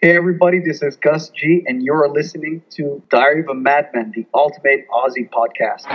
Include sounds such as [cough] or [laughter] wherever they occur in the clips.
Hey everybody, this is Gus G, and you're listening to Diary of a Madman, the ultimate Ozzy podcast.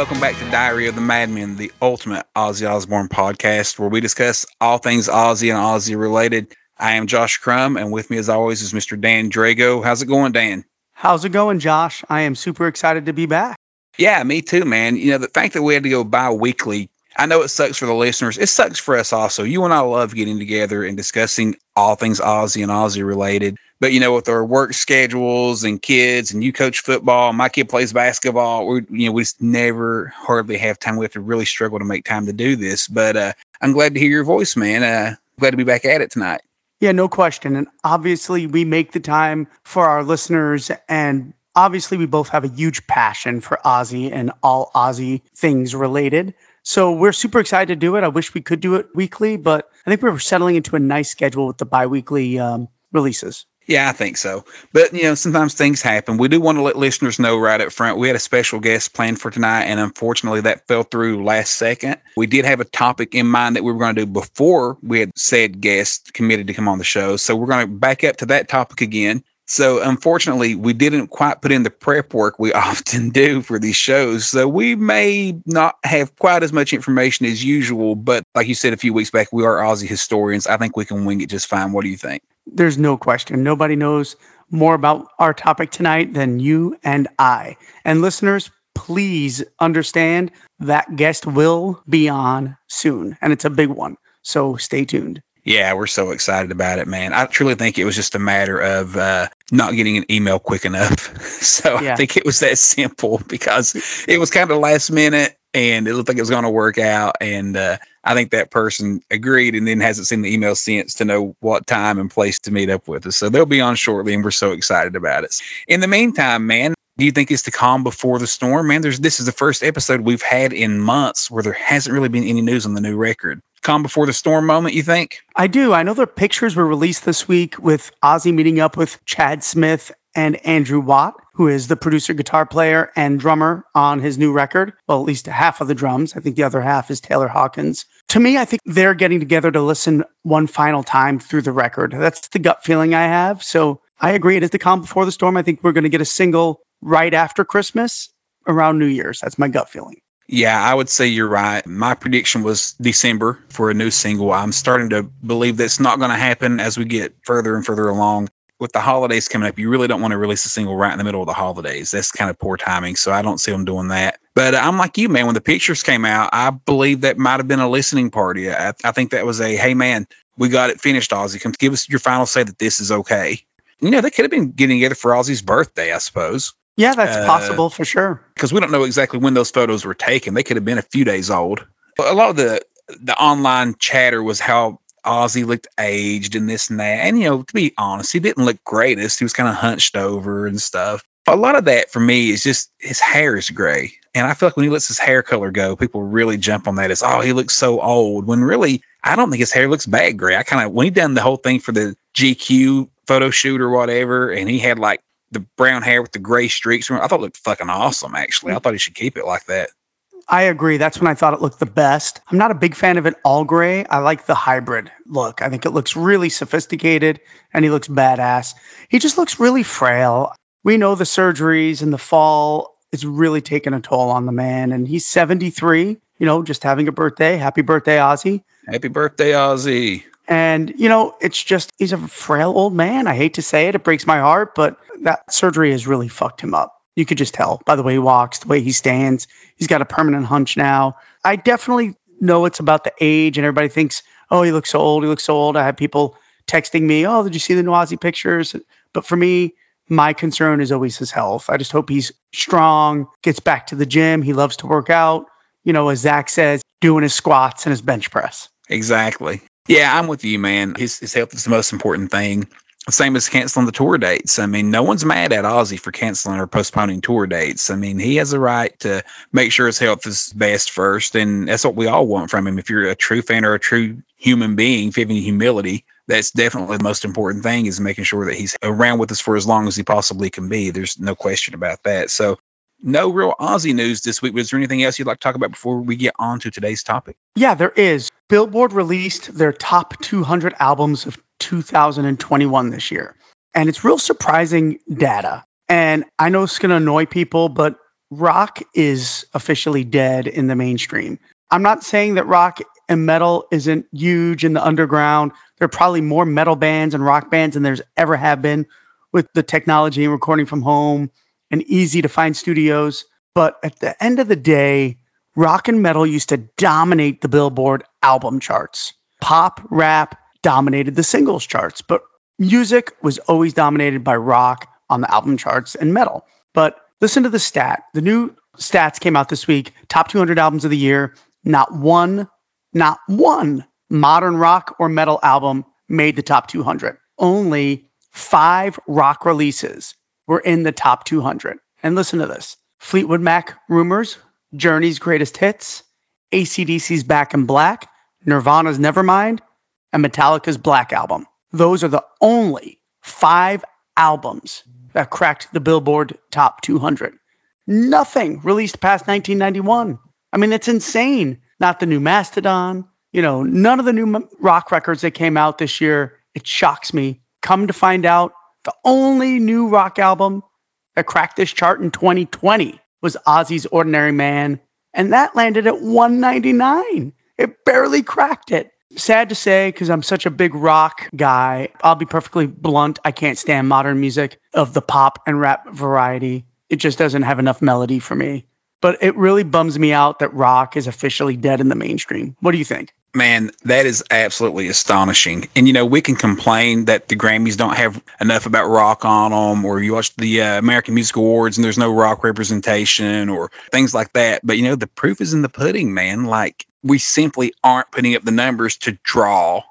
Welcome back to Diary of the Madman, the ultimate Ozzy Osbourne podcast, where we discuss all things Ozzy and Ozzy related. I am Josh Crum, and with me, as always, is Mr. Dan Drago. How's it going, Dan? How's it going, Josh? I am super excited to be back. Yeah, me too, man. You know, the fact that we had to go bi weekly, I know it sucks for the listeners. It sucks for us also. You and I love getting together and discussing all things Ozzy and Ozzy related. But you know, with our work schedules and kids, and you coach football, my kid plays basketball. We, you know, we just never hardly have time. We have to really struggle to make time to do this. But uh, I'm glad to hear your voice, man. Uh, glad to be back at it tonight. Yeah, no question. And obviously, we make the time for our listeners. And obviously, we both have a huge passion for Ozzy and all Ozzy things related. So we're super excited to do it. I wish we could do it weekly, but I think we're settling into a nice schedule with the bi weekly um, releases. Yeah, I think so. But, you know, sometimes things happen. We do want to let listeners know right up front. We had a special guest planned for tonight, and unfortunately, that fell through last second. We did have a topic in mind that we were going to do before we had said guest committed to come on the show. So we're going to back up to that topic again. So unfortunately, we didn't quite put in the prep work we [laughs] often do for these shows. So we may not have quite as much information as usual, but like you said a few weeks back, we are Ozzy historians. I think we can wing it just fine. What do you think? There's no question. Nobody knows more about our topic tonight than you and I. And listeners, please understand that guest will be on soon, and it's a big one. So stay tuned. Yeah, we're so excited about it, man. I truly think it was just a matter of uh, not getting an email quick enough. [laughs] so yeah. I think it was that simple because it was kind of last minute and it looked like it was going to work out. And uh, I think that person agreed and then hasn't seen the email since to know what time and place to meet up with us. So they'll be on shortly, and we're so excited about it. In the meantime, man, do you think it's the calm before the storm? Man, there's this is the first episode we've had in months where there hasn't really been any news on the new record. Calm before the storm moment, you think? I do. I know the pictures were released this week with Ozzy meeting up with Chad Smith and Andrew Watt, who is the producer, guitar player, and drummer on his new record. Well, at least half of the drums. I think the other half is Taylor Hawkins. To me, I think they're getting together to listen one final time through the record. That's the gut feeling I have. So I agree. It is the calm before the storm. I think we're going to get a single right after Christmas around New Year's. That's my gut feeling. Yeah, I would say you're right. My prediction was December for a new single. I'm starting to believe that's not going to happen as we get further and further along with the holidays coming up, you really don't want to release a single right in the middle of the holidays. That's kind of poor timing. So I don't see them doing that. But I'm like you, man. When the pictures came out, I believe that might have been a listening party. I, I think that was a, hey, man, we got it finished, Ozzy. Come give us your final say that this is okay. You know, they could have been getting together for Ozzy's birthday, I suppose. Yeah, that's uh, possible for sure. Because we don't know exactly when those photos were taken. They could have been a few days old. But a lot of the the online chatter was how Ozzy looked aged and this and that. And, you know, to be honest, he didn't look greatest. He was kind of hunched over and stuff. A lot of that for me is just his hair is gray. And I feel like when he lets his hair color go, people really jump on that as, oh, he looks so old. When really, I don't think his hair looks bad gray. I kind of, when he done the whole thing for the GQ photo shoot or whatever, and he had like the brown hair with the gray streaks, I thought it looked fucking awesome, actually. I thought he should keep it like that. I agree. That's when I thought it looked the best. I'm not a big fan of it all gray. I like the hybrid look. I think it looks really sophisticated and he looks badass. He just looks really frail. We know the surgeries and the fall is really taking a toll on the man. And he's 73, you know, just having a birthday. Happy birthday, Ozzy. Happy birthday, Ozzy. And, you know, it's just, he's a frail old man. I hate to say it. It breaks my heart, but that surgery has really fucked him up. You could just tell by the way he walks, the way he stands. He's got a permanent hunch now. I definitely know it's about the age, and everybody thinks, oh, he looks so old. He looks so old. I have people texting me, oh, did you see the new Ozzy pictures? But for me, my concern is always his health. I just hope he's strong, gets back to the gym. He loves to work out. You know, as Zakk says, doing his squats and his bench press. Exactly. Yeah, I'm with you, man. His, his health is the most important thing. Same as canceling the tour dates. I mean, no one's mad at Ozzy for canceling or postponing tour dates. I mean, he has a right to make sure his health is best first, and that's what we all want from him. If you're a true fan or a true human being, if you have any humility, that's definitely the most important thing is making sure that he's around with us for as long as he possibly can be. There's no question about that. So, no real Ozzy news this week. Was there anything else you'd like to talk about before we get on to today's topic? Yeah, there is. Billboard released their top 200 albums of 2021 this year. And it's real surprising data. And I know it's going to annoy people, but rock is officially dead in the mainstream. I'm not saying that rock and metal isn't huge in the underground. There are probably more metal bands and rock bands than there's ever have been with the technology and recording from home and easy to find studios. But at the end of the day, rock and metal used to dominate the Billboard album charts. Pop, rap, dominated the singles charts, but music was always dominated by rock on the album charts and metal. But listen to the stat. The new stats came out this week top 200 albums of the year. Not one, not one modern rock or metal album made the top 200. Only five rock releases were in the top 200. And listen to this Fleetwood Mac Rumors, Journey's Greatest Hits, ACDC's Back in Black, Nirvana's Nevermind, and Metallica's Black Album. Those are the only five albums that cracked the Billboard Top 200. Nothing released past 1991. I mean, it's insane. Not the new Mastodon, you know, none of the new rock records that came out this year. It shocks me. Come to find out, the only new rock album that cracked this chart in 2020 was Ozzy's Ordinary Man, and that landed at 199. It barely cracked it sad to say because I'm such a big rock guy. I'll be perfectly blunt. I can't stand modern music of the pop and rap variety. It just doesn't have enough melody for me. But it really bums me out that rock is officially dead in the mainstream. What do you think? Man, that is absolutely astonishing. And you know, we can complain that the Grammys don't have enough about rock on them, or you watch the uh, American Music Awards and there's no rock representation, or things like that. But you know, the proof is in the pudding, man. Like we simply aren't putting up the numbers to draw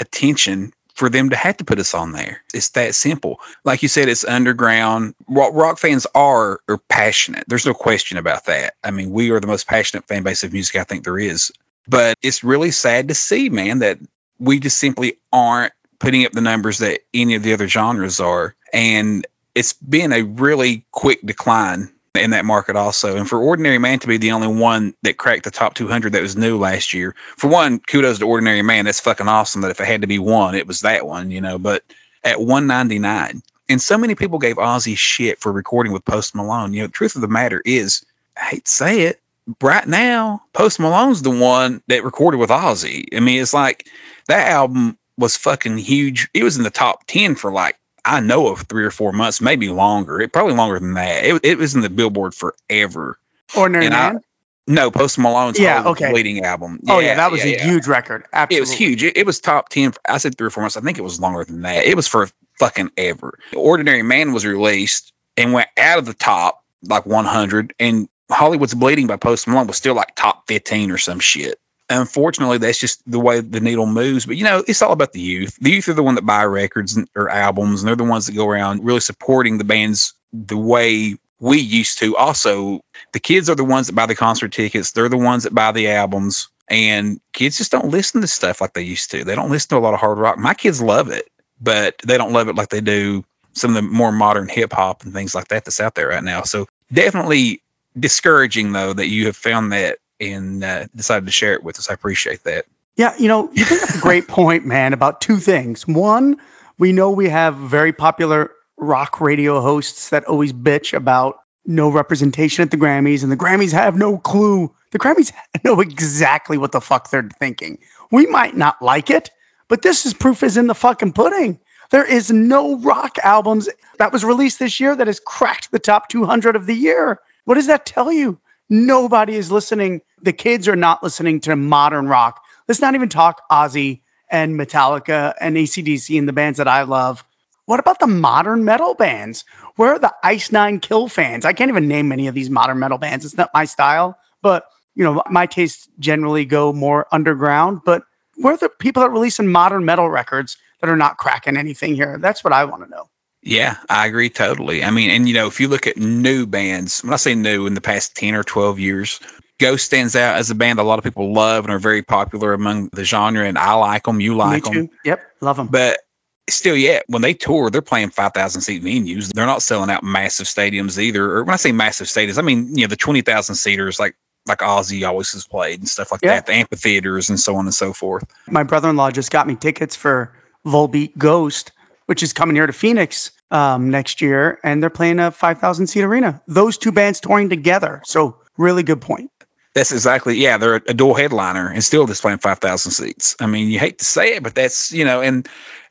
attention for them to have to put us on there. It's that simple. Like you said, it's underground. What rock fans are are passionate. There's no question about that. I mean, we are the most passionate fan base of music I think there is. But it's really sad to see, man, that we just simply aren't putting up the numbers that any of the other genres are. And it's been a really quick decline in that market also. And for Ordinary Man to be the only one that cracked the top 200 that was new last year, for one, kudos to Ordinary Man. That's fucking awesome that if it had to be one, it was that one, you know. But at 199, and so many people gave Ozzy shit for recording with Post Malone. You know, the truth of the matter is, I hate to say it, right now, Post Malone's the one that recorded with Ozzy. I mean, it's like that album was fucking huge. It was in the top 10 for like I know of three or four months, maybe longer. It probably longer than that. It, it was in the Billboard forever. Ordinary Man. I, no, Post Malone's yeah, okay. leading album. Oh, yeah, oh yeah, that was yeah, a huge record. Absolutely, it was huge. It, it, was top ten. For, I said three or four months. I think it was longer than that. It was for fucking ever. Ordinary Man was released and went out of the top like 100, and Hollywood's Bleeding by Post Malone was still like top 15 or some shit unfortunately, that's just the way the needle moves. But you know, it's all about the youth. The youth are the one that buy records or albums, and they're the ones that go around really supporting the bands the way we used to. Also, the kids are the ones that buy the concert tickets. They're the ones that buy the albums. And kids just don't listen to stuff like they used to. They don't listen to a lot of hard rock. My kids love it, but they don't love it like they do some of the more modern hip hop and things like that that's out there right now. So definitely discouraging though that you have found that and uh, decided to share it with us. I appreciate that. Yeah, you know, you bring up a great [laughs] point, man, about two things. One, we know we have very popular rock radio hosts that always bitch about no representation at the Grammys, and the Grammys have no clue. The Grammys [laughs] know exactly what the fuck they're thinking. We might not like it, but this is proof is in the fucking pudding. There is no rock albums that was released this year that has cracked the top 200 of the year. What does that tell you? Nobody is listening. The kids are not listening to modern rock. Let's not even talk Ozzy and Metallica and ACDC and the bands that I love. What about the modern metal bands? Where are the Ice Nine Kill fans? I can't even name many of these modern metal bands. It's not my style, but you know, my tastes generally go more underground. But where are the people that are releasing modern metal records that are not cracking anything here? That's what I want to know. Yeah, I agree totally. I mean, and you know, if you look at new bands, when I say new in the past 10 or 12 years, Ghost stands out as a band a lot of people love and are very popular among the genre, and I like them. You like them. Yep, love them. But still, yet when they tour, they're playing 5,000 seat venues. They're not selling out massive stadiums either. Or when I say massive stadiums, I mean, you know, the 20,000 seaters like like Ozzy always has played and stuff like Yeah. that, the amphitheaters and so on and so forth. My brother-in-law just got me tickets for Volbeat Ghost, which is coming here to Phoenix um, next year, and they're playing a 5,000 seat arena. Those two bands touring together. So really good point. That's exactly, yeah, they're a dual headliner and still just playing 5,000 seats. I mean, you hate to say it, but that's, you know, and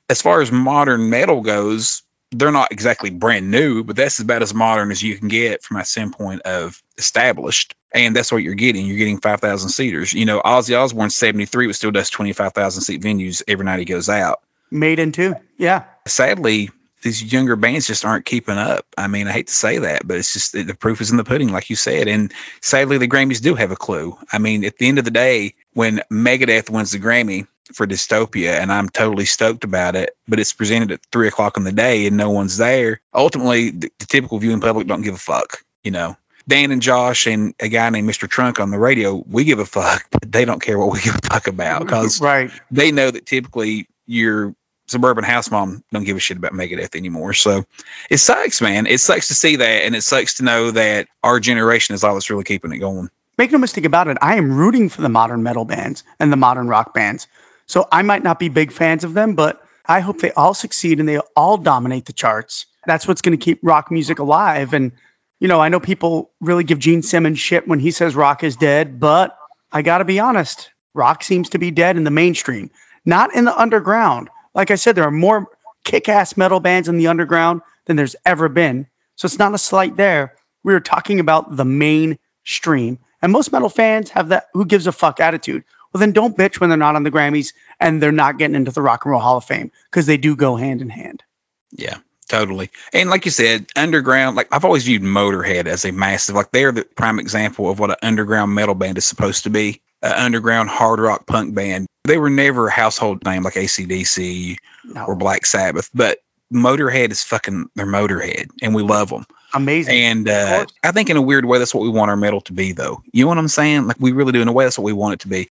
as far as modern metal goes, they're not exactly brand new, but that's about as modern as you can get from a standpoint of established. And that's what you're getting. You're getting 5,000 seaters. You know, Ozzy Osbourne 73, but still does 25,000 seat venues every night he goes out. Made in two. Yeah. Sadly, these younger bands just aren't keeping up. I mean, I hate to say that, but it's just the proof is in the pudding, like you said. And sadly, the Grammys do have a clue. I mean, at the end of the day, when Megadeth wins the Grammy for Dystopia, and I'm totally stoked about it, but it's presented at three o'clock in the day and no one's there. Ultimately, the, the typical viewing public don't give a fuck. You know, Dan and Josh and a guy named Mr. Trunk on the radio, we give a fuck, but they don't care what we give a fuck about because [laughs] right. they know that typically your suburban house mom don't give a shit about Megadeth anymore. So it sucks, man. It sucks to see that, and it sucks to know that our generation is all that's really keeping it going. Make no mistake about it. I am rooting for the modern metal bands and the modern rock bands. So I might not be big fans of them, but I hope they all succeed and they all dominate the charts. That's what's going to keep rock music alive. And, you know, I know people really give Gene Simmons shit when he says rock is dead, but I got to be honest, rock seems to be dead in the mainstream, not in the underground. Like I said, there are more kick ass metal bands in the underground than there's ever been. So it's not a slight there. We were talking about the mainstream. And most metal fans have that who gives a fuck attitude. Well, then don't bitch when they're not on the Grammys and they're not getting into the Rock and Roll Hall of Fame because they do go hand in hand. Yeah, totally. And like you said, underground, like I've always viewed Motorhead as a massive, like they're the prime example of what an underground metal band is supposed to be. An underground hard rock punk band. They were never a household name like ACDC No, or Black Sabbath, but Motorhead is fucking their Motorhead, and we love them. amazing. And uh. I think in a weird way, that's what we want our metal to be, though. You know what I'm saying? Like we really do. In a way, that's what we want it to be.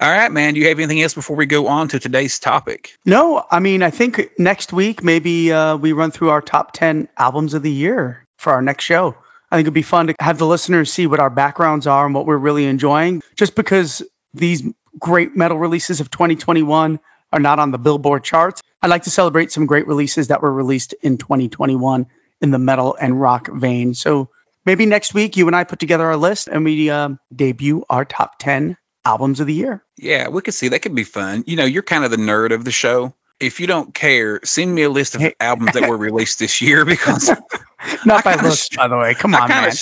All right, man. Do you have anything else before we go on to today's topic? no, I mean, I think next week maybe uh, we run through our top 10 albums of the year for our next show. I think it'd be fun to have the listeners see what our backgrounds are and what we're really enjoying, just because these great metal releases of 2021 are not on the Billboard charts. I'd like to celebrate some great releases that were released in 2021 in the metal and rock vein. So maybe next week you and I put together our list and we um, debut our top 10 albums of the year. Yeah, we could see that could be fun. You know, you're kind of the nerd of the show. If you don't care, send me a list of albums that were released this year [laughs] because Not by kinda str- by the way. Come I on, kind man.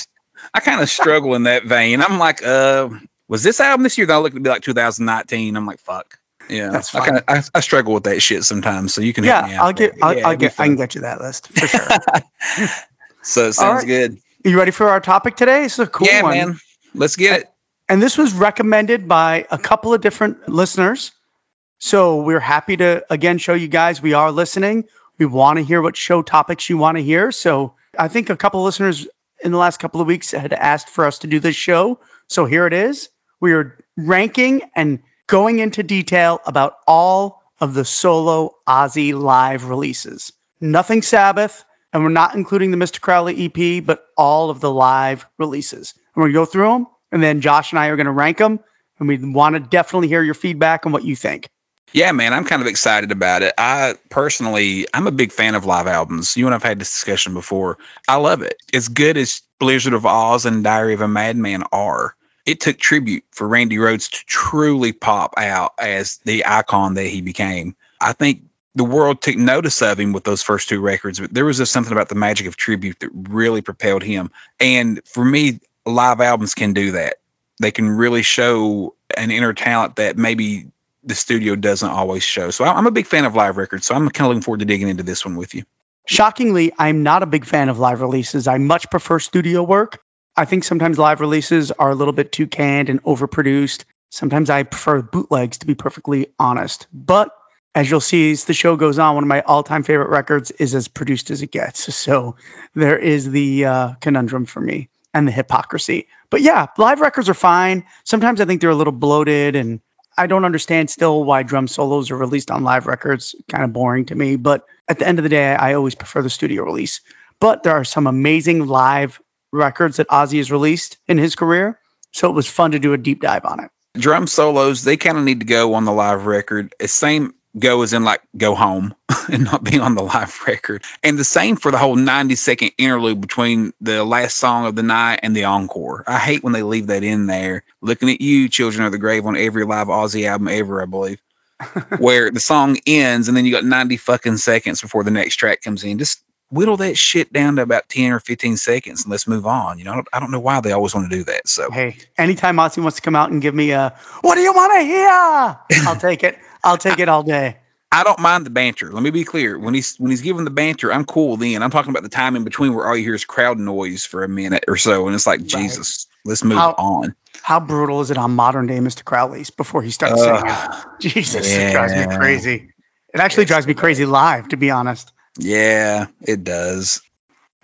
I kind of struggle in that vein. I'm like, uh, was this album this year? Then I look to be like 2019. I'm like, fuck. Yeah, That's I, fine. kinda, I, I struggle with that shit sometimes. So you can Yeah, out I'll get. I'll, Yeah, I'll get, I can get you that list for sure. [laughs] So sounds right. good. you ready for our topic today? Is a cool yeah, one. man. Let's get it. And this was recommended by a couple of different listeners. So we're happy to again show you guys we are listening. We want to hear what show topics you want to hear. So I think a couple of listeners in the last couple of weeks had asked for us to do this show. So here it is. We are ranking and going into detail about all of the solo Ozzy live releases. Nothing Sabbath, and we're not including the Mr. Crowley EP, but all of the live releases. And we're going to go through them, and then Josh and I are going to rank them. And we want to definitely hear your feedback on what you think. Yeah, man, I'm kind of excited about it. I personally, I'm a big fan of live albums. You and I've had this discussion before. I love it. As good as Blizzard of Oz and Diary of a Madman are, it took tribute for Randy Rhoads to truly pop out as the icon that he became. I think the world took notice of him with those first two records, but there was just something about the magic of tribute that really propelled him. And for me, live albums can do that. They can really show an inner talent that maybe the studio doesn't always show. So I'm a big fan of live records. So I'm kind of looking forward to digging into this one with you. Shockingly, I'm not a big fan of live releases. I much prefer studio work. I think sometimes live releases are a little bit too canned and overproduced. Sometimes I prefer bootlegs, to be perfectly honest. But as you'll see as the show goes on, one of my all-time favorite records is as produced as it gets. [laughs] So there is the uh, conundrum for me and the hypocrisy. But yeah, live records are fine. Sometimes I think they're a little bloated, and I don't understand still why drum solos are released on live records. Kind of boring to me. But at the end of the day, I always prefer the studio release. But there are some amazing live records that Ozzy has released in his career. So it was fun to do a deep dive on it. Drum solos, they kind of need to go on the live record. Same go as in like go home [laughs] and not be on the live record. And the same for the whole 90 second interlude between the last song of the night and the encore. I hate when they leave that in there. Looking at you, Children of the Grave, on every live Ozzy album ever, I believe. [laughs] where the song ends and then you got 90 fucking seconds before the next track comes in. Just whittle that shit down to about 10 or 15 seconds and let's move on. You know, I don't, I don't know why they always want to do that. So, hey, anytime Ozzy wants to come out and give me a, what do you want to hear? [laughs] I'll take it. I'll take it all day. I don't mind the banter. Let me be clear. When he's when he's giving the banter, I'm cool then. I'm talking about the time in between where all you hear is crowd noise for a minute or so, and it's like right. Jesus. Let's move how, on. How brutal is it on modern day Mr. Crowley's before he starts uh, singing? Jesus, yeah. it drives me crazy. It actually drives me crazy live, to be honest. Yeah, it does.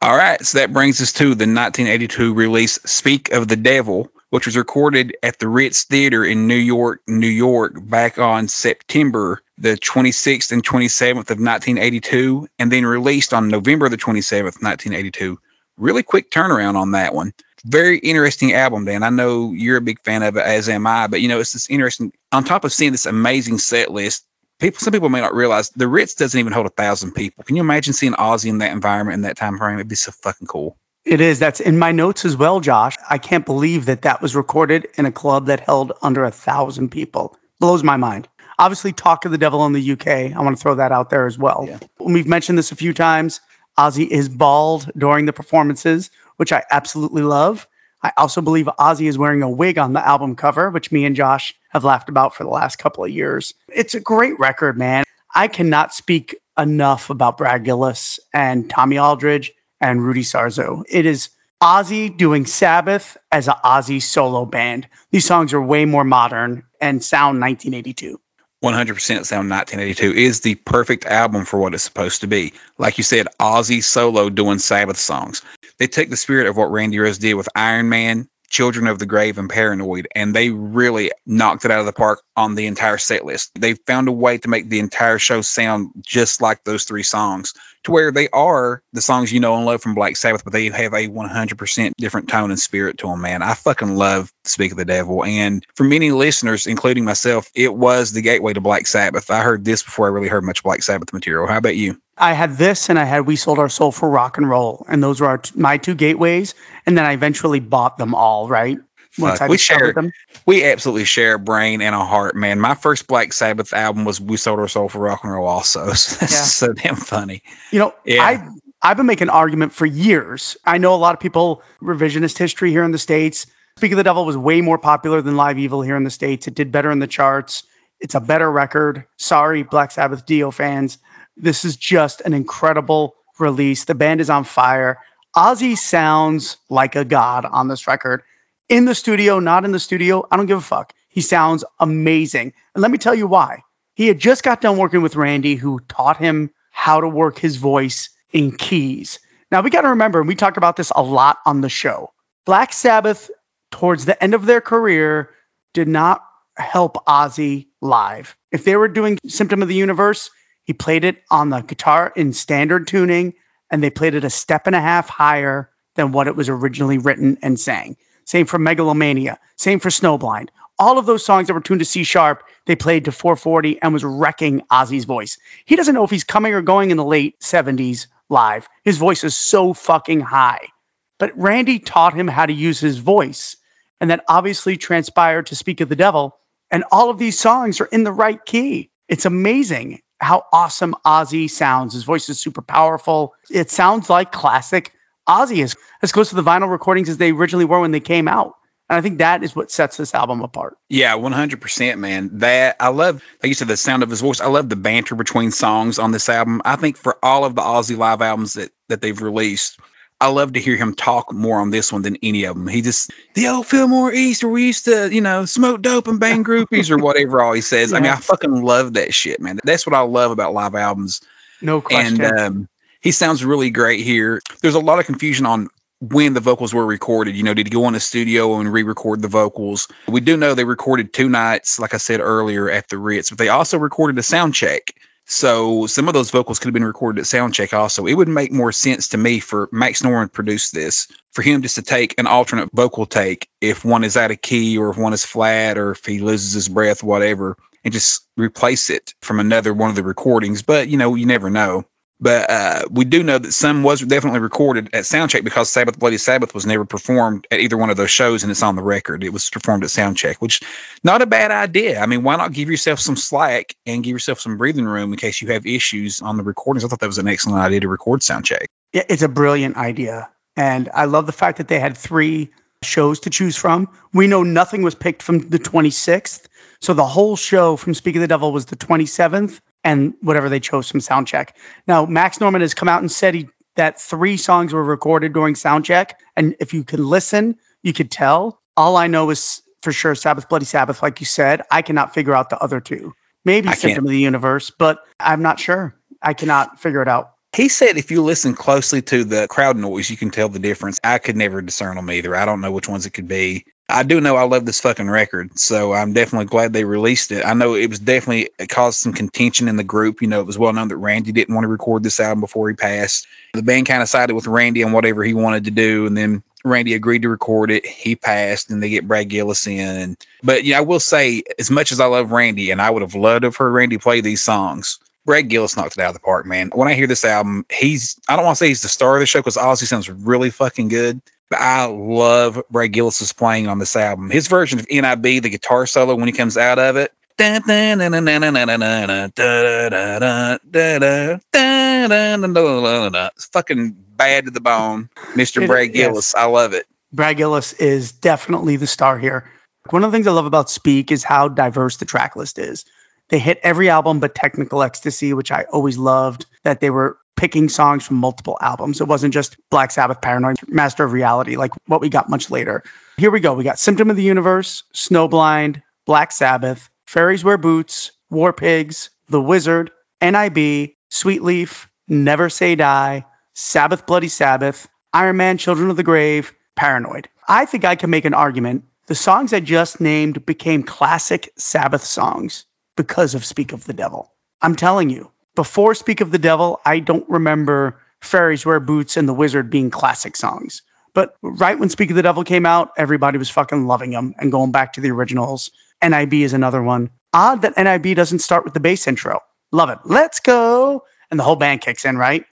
All right, so that brings us to the 1982 release "Speak of the Devil," which was recorded at the Ritz Theater in New York, New York, back on September the 26th and 27th of 1982, and then released on November the 27th, 1982. Really quick turnaround on that one. Very interesting album, Dan. I know you're a big fan of it, as am I. But you know, it's this interesting. On top of seeing this amazing set list, people, some people may not realize the Ritz doesn't even hold a thousand people. Can you imagine seeing Ozzy in that environment in that time frame? It'd be so fucking cool. It is. That's in my notes as well, Josh. I can't believe that that was recorded in a club that held under a thousand people. Blows my mind. Obviously, Talk of the Devil in the UK. I want to throw that out there as well. Yeah. We've mentioned this a few times. Ozzy is bald during the performances, which I absolutely love. I also believe Ozzy is wearing a wig on the album cover, which me and Josh have laughed about for the last couple of years. It's a great record, man. I cannot speak enough about Brad Gillis and Tommy Aldridge and Rudy Sarzo. It is Ozzy doing Sabbath as an Ozzy solo band. These songs are way more modern and sound 1982. 100% Sound 1982 is the perfect album for what it's supposed to be. Like you said, Ozzy solo doing Sabbath songs. They take the spirit of what Randy Rhoads did with Iron Man, Children of the Grave, and Paranoid, and they really knocked it out of the park on the entire set list. They found a way to make the entire show sound just like those three songs to where they are the songs you know and love from Black Sabbath, but they have a 100% different tone and spirit to them, man. I fucking love Speak of the Devil. And for many listeners, including myself, it was the gateway to Black Sabbath. I heard this before I really heard much Black Sabbath material. How about you? I had this and I had We Sold Our Soul for Rock and Roll. And those were our, my two gateways. And then I eventually bought them all, right? Fuck, we share them. We absolutely share a brain and a heart, man. My first Black Sabbath album was "We Sold Our Soul for Rock and Roll," also. So [laughs] that's yeah. so damn funny. You know, yeah. I I've been making an argument for years. I know a lot of people revisionist history here in the states. Speak of the Devil was way more popular than Live Evil here in the states. It did better in the charts. It's a better record. Sorry, Black Sabbath Dio fans. This is just an incredible release. The band is on fire. Ozzy sounds like a god on this record in the studio, not in the studio, I don't give a fuck. He sounds amazing. And let me tell you why. He had just got done working with Randy, who taught him how to work his voice in keys. Now, we got to remember, and we talked about this a lot on the show. Black Sabbath, towards the end of their career, did not help Ozzy live. If they were doing Symptom of the Universe, he played it on the guitar in standard tuning, and they played it a step and a half higher than what it was originally written and sang. Same for Megalomania. Same for Snowblind. All of those songs that were tuned to C sharp, they played to 440 and was wrecking Ozzy's voice. He doesn't know if he's coming or going in the late 70s live. His voice is so fucking high. But Randy taught him how to use his voice. And that obviously transpired to Speak of the Devil. And all of these songs are in the right key. It's amazing how awesome Ozzy sounds. His voice is super powerful. It sounds like classic Ozzy is as close to the vinyl recordings as they originally were when they came out. And I think that is what sets this album apart. Yeah, 100%, man. That I love, like you said, the sound of his voice. I love the banter between songs on this album. I think for all of the Ozzy live albums that, that they've released, I love to hear him talk more on this one than any of them. He just the old Fillmore East where we used to, you know, smoke dope and bang groupies or whatever all he says. I mean, I fucking love that shit, man. That's what I love about live albums. No question. And um, he sounds really great here. There's a lot of confusion on when the vocals were recorded. You know, did he go in the studio and re-record the vocals? We do know they recorded two nights, like I said earlier, at the Ritz, but they also recorded a sound check. So some of those vocals could have been recorded at soundcheck also. It would make more sense to me for Max Norman produce this, for him just to take an alternate vocal take if one is out of key or if one is flat or if he loses his breath, whatever, and just replace it from another one of the recordings. But you know, you never know. But uh, we do know that some was definitely recorded at Soundcheck because Sabbath Bloody Sabbath was never performed at either one of those shows, and it's on the record. It was performed at Soundcheck, which not a bad idea. I mean, why not give yourself some slack and give yourself some breathing room in case you have issues on the recordings? I thought that was an excellent idea to record Soundcheck. Yeah, it's a brilliant idea, and I love the fact that they had three shows to choose from. We know nothing was picked from the 26th, so the whole show from Speak of the Devil was the 27th and whatever they chose from soundcheck. Now, Max Norman has come out and said he that three songs were recorded during soundcheck, and if you can listen, you could tell. All I know is for sure Sabbath Bloody Sabbath, like you said. I cannot figure out the other two. Maybe I Symptom can't. of the Universe, but I'm not sure. I cannot figure it out. He said if you listen closely to the crowd noise, you can tell the difference. I could never discern them either. I don't know which ones it could be. I do know I love this fucking record, so I'm definitely glad they released it. I know it was definitely it caused some contention in the group. You know, it was well known that Randy didn't want to record this album before he passed. The band kind of sided with Randy on whatever he wanted to do, and then Randy agreed to record it. He passed, and they get Brad Gillis in. But yeah, I will say, as much as I love Randy, and I would have loved to have heard Randy play these songs. Brad Gillis knocked it out of the park, man. When I hear this album, he's I don't want to say he's the star of the show because Ozzy sounds really fucking good, I love Brad Gillis's playing on this album. His version of NIB, the guitar solo when he comes out of it. It's fucking bad to the bone, Mr. Brad Gillis. I love it. Brad Gillis is definitely the star here. One of the things I love about Speak is how diverse the track list is. They hit every album but Technical Ecstasy, which I always loved that they were picking songs from multiple albums. It wasn't just Black Sabbath, Paranoid, Master of Reality, like what we got much later. Here we go. We got Symptom of the Universe, Snowblind, Black Sabbath, Fairies Wear Boots, War Pigs, The Wizard, NIB, Sweet Leaf, Never Say Die, Sabbath Bloody Sabbath, Iron Man, Children of the Grave, Paranoid. I think I can make an argument. The songs I just named became classic Sabbath songs because of Speak of the Devil. I'm telling you, before Speak of the Devil, I don't remember Fairies Wear Boots and The Wizard being classic songs. But right when Speak of the Devil came out, everybody was fucking loving them and going back to the originals. NIB is another one. Odd that NIB doesn't start with the bass intro. Love it. Let's go. And the whole band kicks in, right?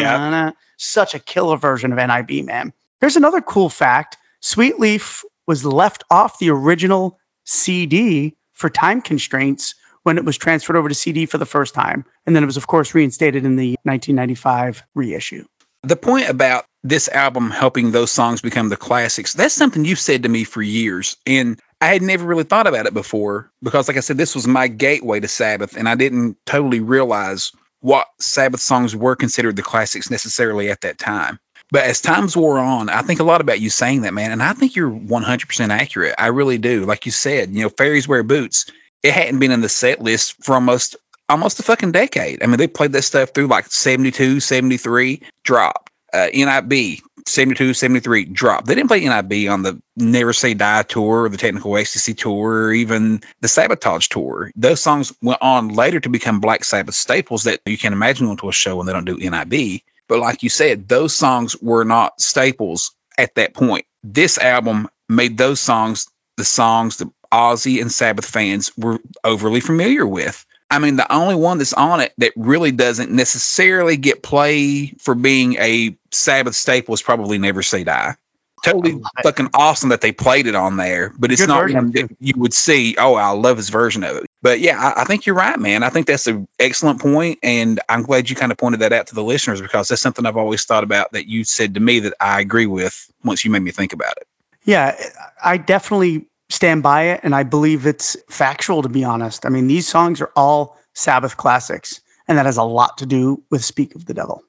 Yeah. Such a killer version of NIB, man. Here's another cool fact Sweet Leaf was left off the original CD for time constraints when it was transferred over to CD for the first time. And then it was, of course, reinstated in the 1995 reissue. The point about this album helping those songs become the classics, that's something you've said to me for years. And I had never really thought about it before because, like I said, this was my gateway to Sabbath, and I didn't totally realize what Sabbath songs were considered the classics necessarily at that time. But as times wore on, I think a lot about you saying that, man. And I think you're 100% accurate. I really do. Like you said, you know, fairies wear boots it hadn't been in the set list for almost almost a fucking decade. I mean, they played that stuff through like 72, 73, dropped. Uh, NIB, 72, 73, dropped. They didn't play NIB on the Never Say Die tour the Technical Ecstasy tour or even the Sabotage tour. Those songs went on later to become Black Sabbath staples that you can imagine going to a show when they don't do NIB. But like you said, those songs were not staples at that point. This album made those songs the songs that Ozzy and Sabbath fans were overly familiar with. I mean, the only one that's on it that really doesn't necessarily get play for being a Sabbath staple is probably Never Say Die. Totally fucking awesome that they played it on there, but it's Good not one that you would see. Oh, I love his version of it. But yeah, I, I think you're right, man. I think that's an excellent point, and I'm glad you kind of pointed that out to the listeners because that's something I've always thought about that you said to me that I agree with once you made me think about it. Yeah, I definitely stand by it, and I believe it's factual. To be honest, I mean these songs are all Sabbath classics, and that has a lot to do with "Speak of the Devil."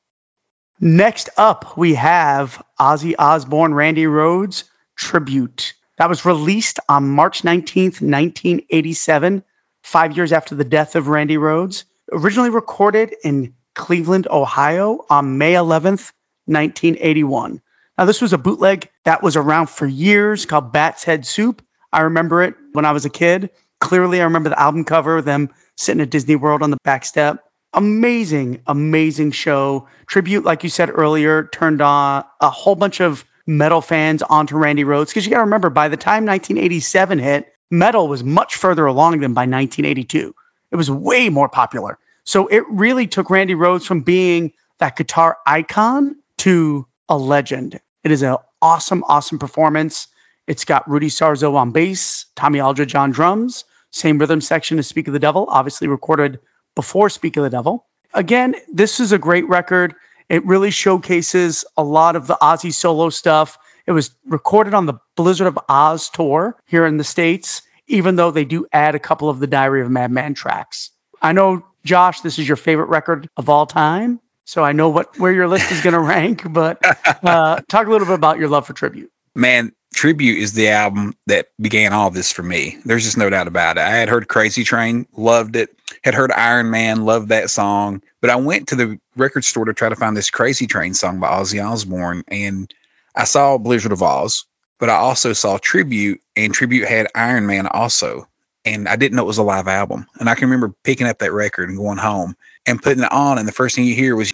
Next up, we have Ozzy Osbourne, Randy Rhoads tribute. That was released on March 19th, 1987, five years after the death of Randy Rhoads. Originally recorded in Cleveland, Ohio on May 11th, 1981. Now, this was a bootleg that was around for years called Bat's Head Soup. I remember it when I was a kid. Clearly, I remember the album cover, of them sitting at Disney World on the back step. Amazing, amazing show. Tribute, like you said earlier, turned on a whole bunch of metal fans onto Randy Rhoads. Because you got to remember, by the time 1987 hit, metal was much further along than by 1982. It was way more popular. So it really took Randy Rhoads from being that guitar icon to a legend. It is an awesome, awesome performance. It's got Rudy Sarzo on bass, Tommy Aldridge on drums, same rhythm section as Speak of the Devil, obviously recorded before Speak of the Devil. Again, this is a great record. It really showcases a lot of the Ozzy solo stuff. It was recorded on the Blizzard of Oz tour here in the States, even though they do add a couple of the Diary of a Madman tracks. I know, Josh, this is your favorite record of all time. So I know what where your list is going [laughs] to rank, but uh, talk a little bit about your love for tribute. Man, Tribute is the album that began all this for me. There's just no doubt about it. I had heard Crazy Train, loved it. Had heard Iron Man, loved that song. But I went to the record store to try to find this Crazy Train song by Ozzy Osbourne, and I saw Blizzard of Oz, but I also saw Tribute, and Tribute had Iron Man also. And I didn't know it was a live album. And I can remember picking up that record and going home and putting it on, and the first thing you hear was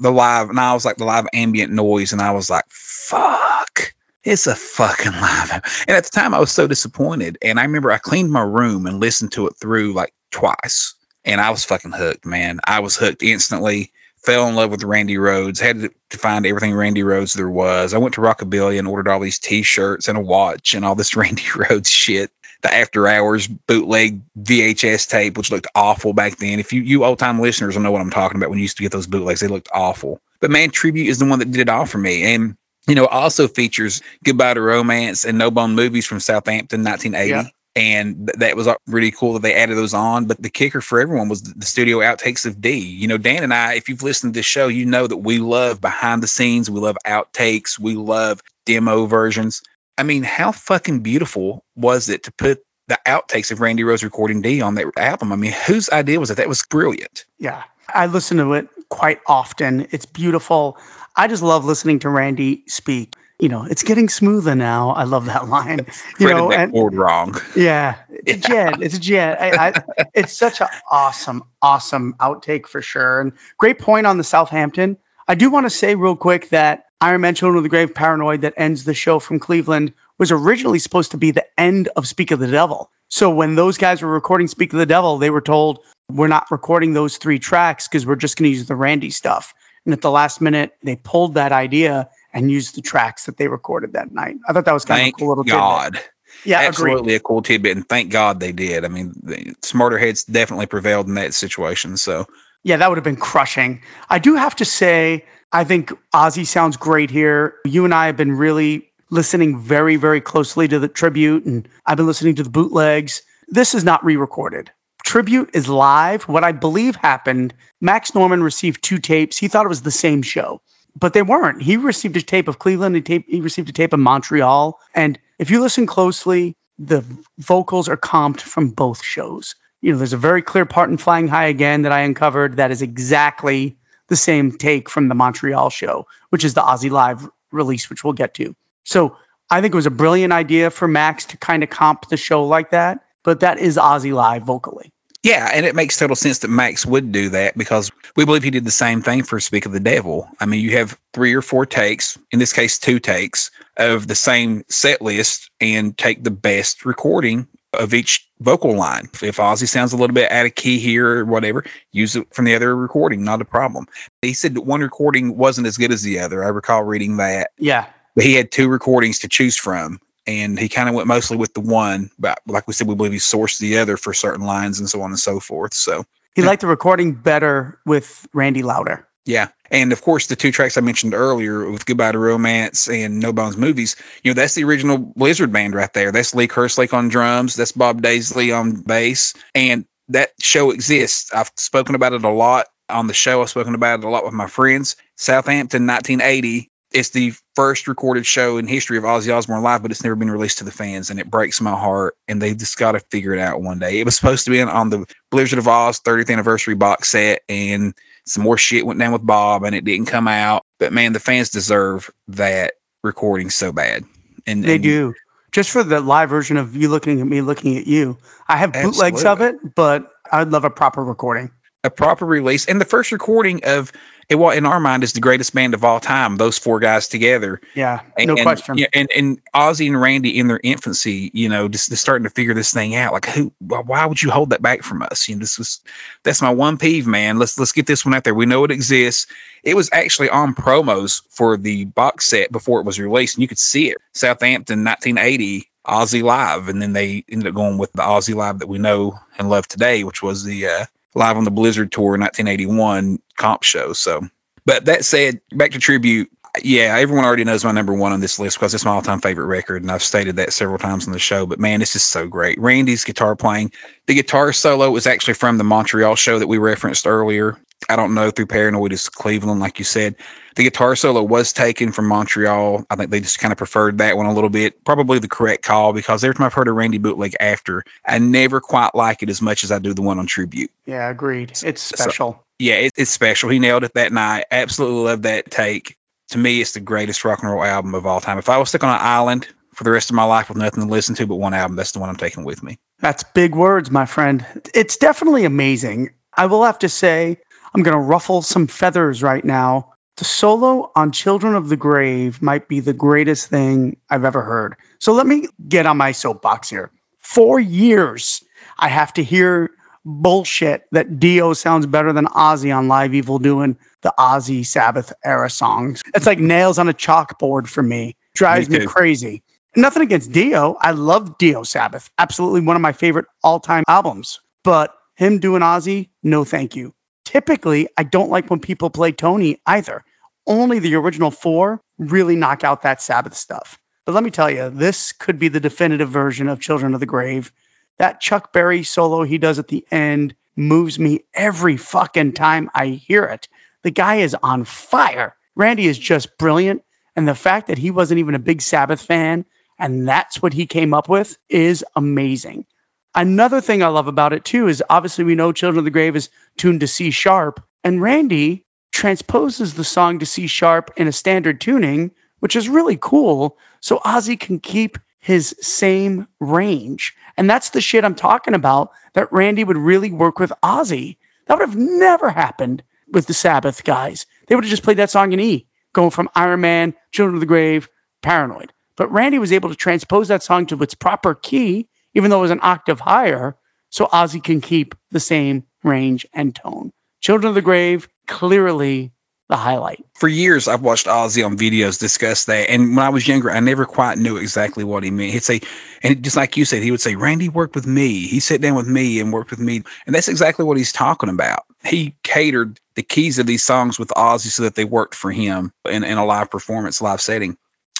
the live, and I was like the live ambient noise, and I was like, fuck it's a fucking live. And at the time, I was so disappointed. And I remember I cleaned my room and listened to it through like twice. And I was fucking hooked, man. I was hooked instantly. Fell in love with Randy Rhoads. Had to find everything Randy Rhoads there was. I went to Rockabilia and ordered all these T-shirts and a watch and all this [laughs] Randy Rhoads shit. The After Hours bootleg VHS tape, which looked awful back then. If you you old time listeners will know what I'm talking about when you used to get those bootlegs, they looked awful. But man, Tribute is the one that did it all for me. And you know, also features Goodbye to Romance and No Bone Movies from Southampton, 1980. Yeah. And th- that was uh, really cool that they added those on. But the kicker for everyone was the, the studio outtakes of Dee. You know, Dan and I, if you've listened to this show, you know that we love behind the scenes, we love outtakes, we love demo versions. I mean, how fucking beautiful was it to put the outtakes of Randy Rhoads recording Dee on that album? I mean, whose idea was it? That was brilliant. Yeah. I listen to it quite often. It's beautiful. I just love listening to Randy speak. You know, it's getting smoother now. I love that line. [laughs] You know, that and, word wrong. Yeah, [laughs] it's yeah. a jet. It's a jet. I, I, it's such an awesome, awesome outtake for sure. And great point on the Southampton. I do want to say real quick that Iron Man Children of the Grave Paranoid that ends the show from Cleveland was originally supposed to be the end of Speak of the Devil. So when those guys were recording Speak of the Devil, they were told, we're not recording those three tracks because we're just going to use the Randy stuff. And at the last minute, they pulled that idea and used the tracks that they recorded that night. I thought that was kind thank of a cool little God. Tidbit. Yeah, absolutely agreed. a cool tidbit, and thank God they did. I mean, the smarter heads definitely prevailed in that situation. So yeah, that would have been crushing. I do have to say, I think Ozzy sounds great here. You and I have been really listening very, very closely to the tribute, and I've been listening to the bootlegs. This is not re-recorded tribute is live. What I believe happened, Max Norman received two tapes. He thought it was the same show, but they weren't. He received a tape of Cleveland, a tape, he received a tape of Montreal. And if you listen closely, the vocals are comped from both shows. You know, there's a very clear part in Flying High Again that I uncovered that is exactly the same take from the Montreal show, which is the Ozzy Live release, which we'll get to. So I think it was a brilliant idea for Max to kind of comp the show like that but that is Ozzy live vocally. Yeah, and it makes total sense that Max would do that because we believe he did the same thing for Speak of the Devil. I mean, you have three or four takes, in this case, two takes of the same set list and take the best recording of each vocal line. If Ozzy sounds a little bit out of key here or whatever, use it from the other recording, not a problem. He said that one recording wasn't as good as the other. I recall reading that. Yeah. But he had two recordings to choose from and he kind of went mostly with the one, but like we said, we believe he sourced the other for certain lines and so on and so forth. So he liked the recording better with Randy louder. Yeah. And of course, the two tracks I mentioned earlier with Goodbye to Romance and No Bones Movies, you know, that's the original Blizzard band right there. That's Lee Kerslake on drums. That's Bob Daisley on bass. And that show exists. I've spoken about it a lot on the show. I've spoken about it a lot with my friends. Southampton, 1980. It's the first recorded show in history of Ozzy Osbourne live, but it's never been released to the fans, and it breaks my heart. And they just got to figure it out one day. It was supposed to be on the Blizzard of Oz 30th anniversary box set, and some more shit went down with Bob, and it didn't come out. But man, the fans deserve that recording so bad. And They and do. Just for the live version of you looking at me, looking at you. I have bootlegs of it, but I'd love a proper recording. a proper release and the first recording of it what in our mind is the greatest band of all time those four guys together. Yeah, and, no and- question. yeah, and and ozzy and randy in their infancy you know just, just starting to figure this thing out. Like who why would you hold that back from us? You know this was that's my one peeve man. Let's let's get this one out there. We know it exists. It was actually on promos for the box set before it was released and you could see it. Southampton 1980 Ozzy Live, and then they ended up going with the Ozzy Live that we know and love today, which was the uh, Live on the Blizzard Tour 1981 comp show. So, but that said, back to tribute. Yeah, everyone already knows my number one on this list because it's my all-time favorite record, and I've stated that several times on the show. But man, it's just so great. Randy's guitar playing, the guitar solo was actually from the Montreal show that we referenced earlier. I don't know through Paranoid is Cleveland, like you said. The guitar solo was taken from Montreal. I think they just kind of preferred that one a little bit. Probably the correct call because every time I've heard a Randy bootleg after, I never quite like it as much as I do the one on tribute. Yeah, agreed. It's special. Yeah, it, it's special. He nailed it that night. Absolutely love that take. To me, it's the greatest rock and roll album of all time. If I was stuck on an island for the rest of my life with nothing to listen to but one album, that's the one I'm taking with me. That's big words, my friend. It's definitely amazing. I will have to say, I'm going to ruffle some feathers right now. The solo on Children of the Grave might be the greatest thing I've ever heard. So let me get on my soapbox here. Four years, I have to hear bullshit that Dio sounds better than Ozzy on Live Evil doing the Ozzy Sabbath era songs. It's like nails on a chalkboard for me. Drives Me me, crazy. Nothing against Dio. I love Dio Sabbath. Absolutely one of my favorite all time albums. But him doing Ozzy, no thank you. Typically, I don't like when people play Tony either. Only the original four really knock out that Sabbath stuff. But let me tell you, this could be the definitive version of Children of the Grave. That Chuck Berry solo he does at the end moves me every fucking time I hear it. The guy is on fire. Randy is just brilliant. And the fact that he wasn't even a big Sabbath fan and that's what he came up with is amazing. Another thing I love about it too is obviously we know Children of the Grave is tuned to C sharp, and Randy transposes the song to C sharp in a standard tuning, which is really cool. So Ozzy can keep his same range. And that's the shit I'm talking about that Randy would really work with Ozzy. That would have never happened with the Sabbath guys. They would have just played that song in E, going from Iron Man, Children of the Grave, Paranoid. But Randy was able to transpose that song to its proper key, even though it was an octave higher, so Ozzy can keep the same range and tone. Children of the Grave, clearly the highlight. For years, I've watched Ozzy on videos discuss that. And when I was younger, I never quite knew exactly what he meant. He'd say, and just like you said, he would say, Randy worked with me. He sat down with me and worked with me. And that's exactly what he's talking about. He catered the keys of these songs with Ozzy so that they worked for him in, in a live performance, live setting.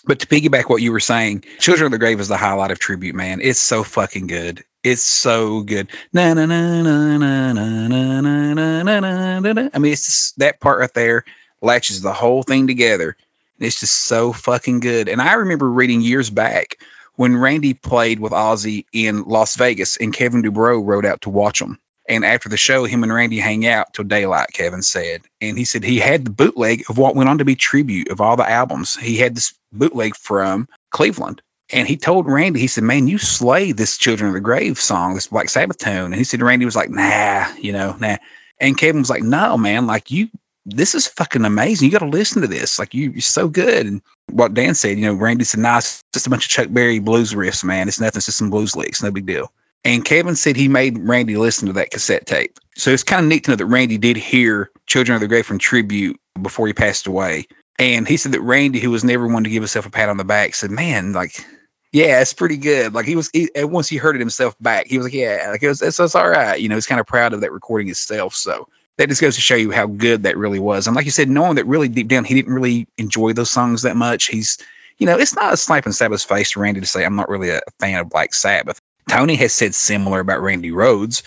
But to piggyback what you were saying, Children of the Grave is the highlight of tribute, man. It's so fucking good. It's so good. Na na na na na na na na na na na. I mean, it's just that part right there latches the whole thing together. It's just so fucking good. And I remember reading years back when Randy played with Ozzy in Las Vegas and Kevin DuBrow rode out to watch them. And after the show, him and Randy hang out till daylight, Kevin said. And he said he had the bootleg of what went on to be tribute of all the albums. He had this bootleg from Cleveland. And he told Randy, he said, Man, you slay this Children of the Grave song, this Black Sabbath tone. And he said, Randy was like, Nah, you know, nah. And Kevin was like, No, man, like you, this is fucking amazing. You got to listen to this. Like you, you're so good. And what Dan said, you know, Randy said, Nah, it's just a bunch of Chuck Berry blues riffs, man. It's nothing. It's just some blues licks. No big deal. And Kevin said he made Randy listen to that cassette tape. So it's kind of neat to know that Randy did hear Children of the Grave from Tribute before he passed away. And he said that Randy, who was never one to give himself a pat on the back, said, "Man, like, yeah, it's pretty good." Like he was, he, once he heard it himself back, he was like, "Yeah, like it was, it's, it's all right." You know, he's kind of proud of that recording himself. So that just goes to show you how good that really was. And like you said, knowing that really deep down, he didn't really enjoy those songs that much. He's, you know, it's not a slap in Sabbath's face to Randy to say, "I'm not really a fan of Black Sabbath." Tony has said similar about Randy Rhoads.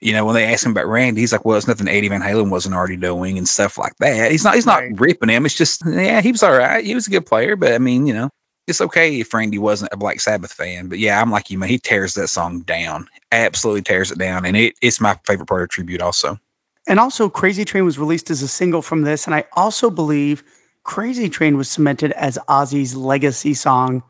You know, when they asked him about Randy, he's like, "Well, it's nothing Eddie Van Halen wasn't already doing and stuff like that." He's not he's not Right. ripping him. It's just yeah, he was all right. He was a good player, but I mean, you know, it's okay if Randy wasn't a Black Sabbath fan. But yeah, I'm like you, man. He tears that song down, absolutely tears it down, and it, it's my favorite part of tribute. Also, And also, Crazy Train was released as a single from this. And I also believe Crazy Train was cemented as Ozzy's legacy song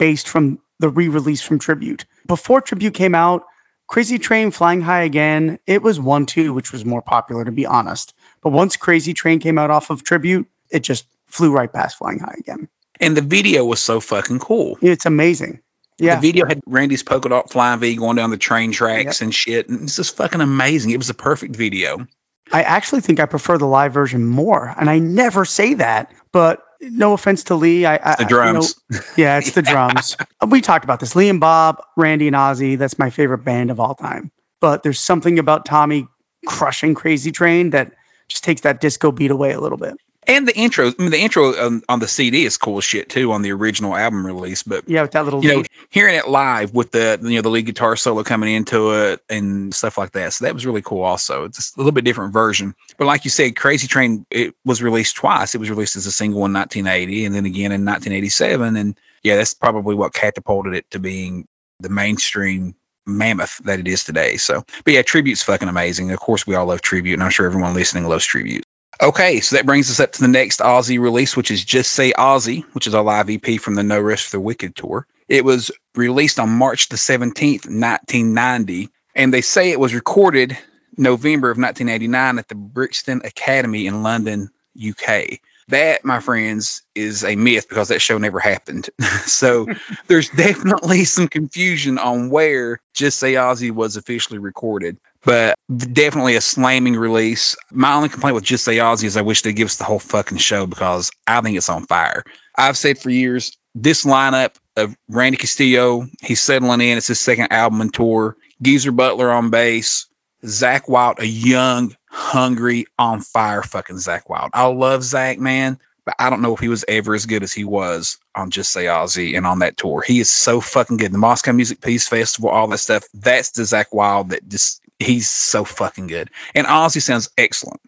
based from the re release from Tribute. Before Tribute came out, Crazy Train Flying High Again, it was 1 2, which was more popular, to be honest. But once Crazy Train came out off of Tribute, it just flew right past Flying High Again. and the video was so fucking cool. It's amazing. Yeah. The video had Randy's polka dot flying V going down the train tracks and shit. And it's just fucking amazing. It was a perfect video. I actually think I prefer the live version more. And I never say that, but no offense to Lee. I, I The you know, drums. Yeah, it's the drums. [laughs] Uh, we talked about this. Lee and Bob, Randy, and Ozzy, that's my favorite band of all time. But there's something about Tommy crushing Crazy Train that just takes that disco beat away a little bit. And the intro, I mean, the intro on, on the CD is cool as shit too on the original album release. But Yeah, with that little you know, hearing it live with the you know the lead guitar solo coming into it and stuff like that, so that was really cool. Also, it's a little bit different version. But like you said, Crazy Train it was released twice. It was released as a single in 1980 and then again in 1987. And yeah, that's probably what catapulted it to being the mainstream mammoth that it is today. So, but yeah, tribute's fucking amazing. Of course, we all love tribute, and I'm sure everyone listening loves tribute. Okay, so that brings us up to the next Ozzy release, which is Just Say Ozzy, which is a live EP from the No Rest for the Wicked tour. It was released on March the 17th, 1990, and they say it was recorded November of 1989 at the Brixton Academy in London, UK. That, my friends, is a myth because that show never happened. [laughs] so [laughs] there's definitely some confusion on where Just Say Ozzy was officially recorded, but definitely a slamming release. My only complaint with Just Say Ozzy is I wish they'd give us the whole fucking show because I think it's on fire. I've said for years this lineup of Randy Castillo, he's settling in. It's his second album and tour. Geezer Butler on bass, Zakk Wylde, a young, hungry, on fire fucking Zakk Wylde. I love Zakk, man, but I don't know if he was ever as good as he was on Just Say Ozzy and on that tour. He is so fucking good. The Moscow Music Peace Festival, all that stuff. That's the Zakk Wylde that just he's so fucking good. And Ozzy sounds excellent.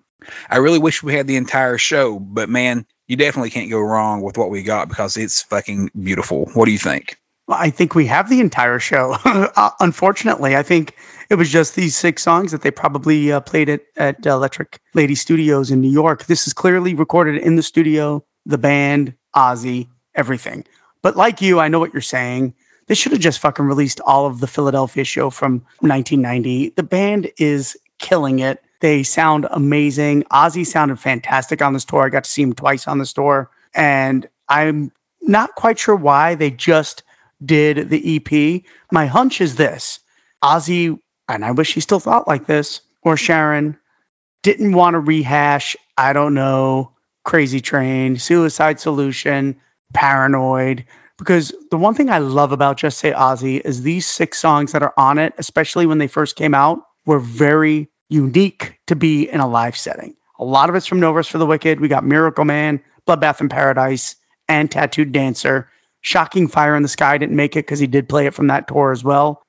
I really wish we had the entire show, but man, you definitely can't go wrong with what we got because it's fucking beautiful. What do you think? I think we have the entire show. [laughs] uh, unfortunately, I think it was just these six songs that they probably uh, played at, at Electric Lady Studios in New York. This is clearly recorded in the studio, the band, Ozzy, everything. But like you, I know what you're saying. They should have just fucking released all of the Philadelphia show from 1990. The band is killing it. They sound amazing. Ozzy sounded fantastic on this tour. I got to see him twice on this tour. And I'm not quite sure why they just did the EP. My hunch is this Ozzy, and I wish he still thought like this, or Sharon, didn't want to rehash, I don't know, Crazy Train, Suicide Solution, Paranoid. Because the one thing I love about Just Say Ozzy is these six songs that are on it, especially when they first came out, were very unique to be in a live setting. A lot of it's from No Rest for the Wicked. We got Miracle Man, Bloodbath in Paradise, and Tattooed Dancer. Shocking Fire in the Sky didn't make it because he did play it from that tour as well.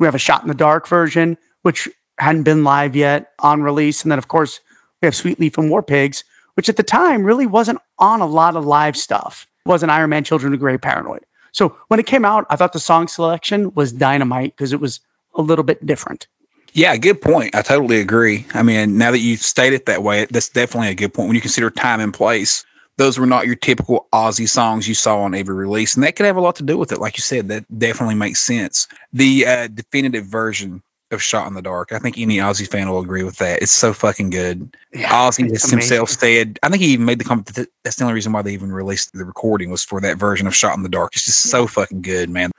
We have a Shot in the Dark version, which hadn't been live yet on release. And then, of course, we have Sweet Leaf and War Pigs, which at the time really wasn't on a lot of live stuff. It wasn't Iron Man, Children of Grey, Paranoid. So when it came out, I thought the song selection was dynamite because it was a little bit different. Yeah, good point. I totally agree. I mean, now that you state it that way, that's definitely a good point. When you consider time and place, those were not your typical Ozzy songs you saw on every release, and that could have a lot to do with it. Like you said, that definitely makes sense. The uh, definitive version of "Shot in the Dark," I think any Ozzy fan will agree with that. It's so fucking good. Ozzy himself said, I think he even made the comment that that's the only reason why they even released the recording was for that version of "Shot in the Dark." It's just so fucking good, man.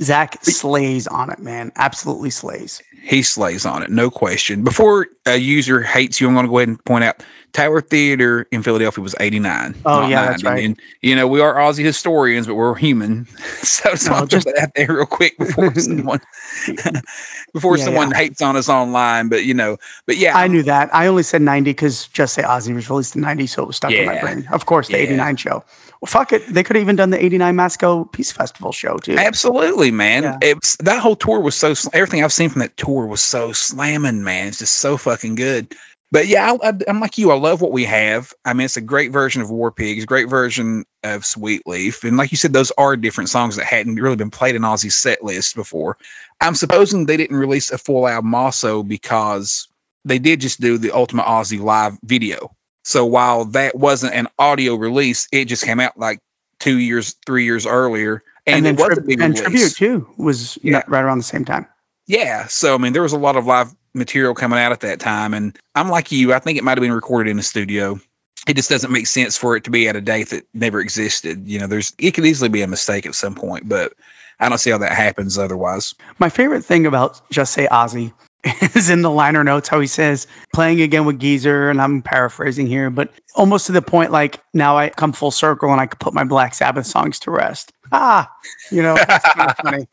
Zakk slays on it, man. Absolutely slays. He slays on it, no question. Before a user hates you, I'm going to go ahead and point out Tower Theater in Philadelphia was 89. Oh, yeah, that's right. And, you know, we are Ozzy historians, but we're human. [laughs] So just No, to just- put that there real quick before [laughs] someone [laughs] before Yeah, someone hates on us online. But, you know, but yeah. I knew that. I only said 90 because Just Say Ozzy was released in 90, so it was stuck in my brain. Of course, the Yeah. 89 show. Well, fuck it. They could have even done the 89 Moscow Peace Festival show too. Absolutely, man. Yeah. It's that whole tour was so everything I've seen from that tour was so slamming, man. It's just so fucking good. But yeah, I, I'm like you. I love what we have. I mean, it's a great version of War Pigs, great version of Sweet Leaf, and like you said, those are different songs that hadn't really been played in Ozzy's set list before. I'm supposing they didn't release a full album also because they did just do the Ultimate Ozzy live video. So while that wasn't an audio release, it just came out like two years, three years earlier, and, then it was tri- and tribute too was Yeah. right around the same time. Yeah. So I mean, there was a lot of live material coming out at that time, and I'm like you. I think it might have been recorded in a studio. It just doesn't make sense for it to be at a date that never existed. You know, there's it could easily be a mistake at some point, but I don't see how that happens otherwise. My favorite thing about Just Say Ozzy [laughs] is in the liner notes how he says, playing again with Geezer, and I'm paraphrasing here, but almost to the point like, now I come full circle and I could put my Black Sabbath songs to rest. Ah, you know, that's kind of [laughs] funny.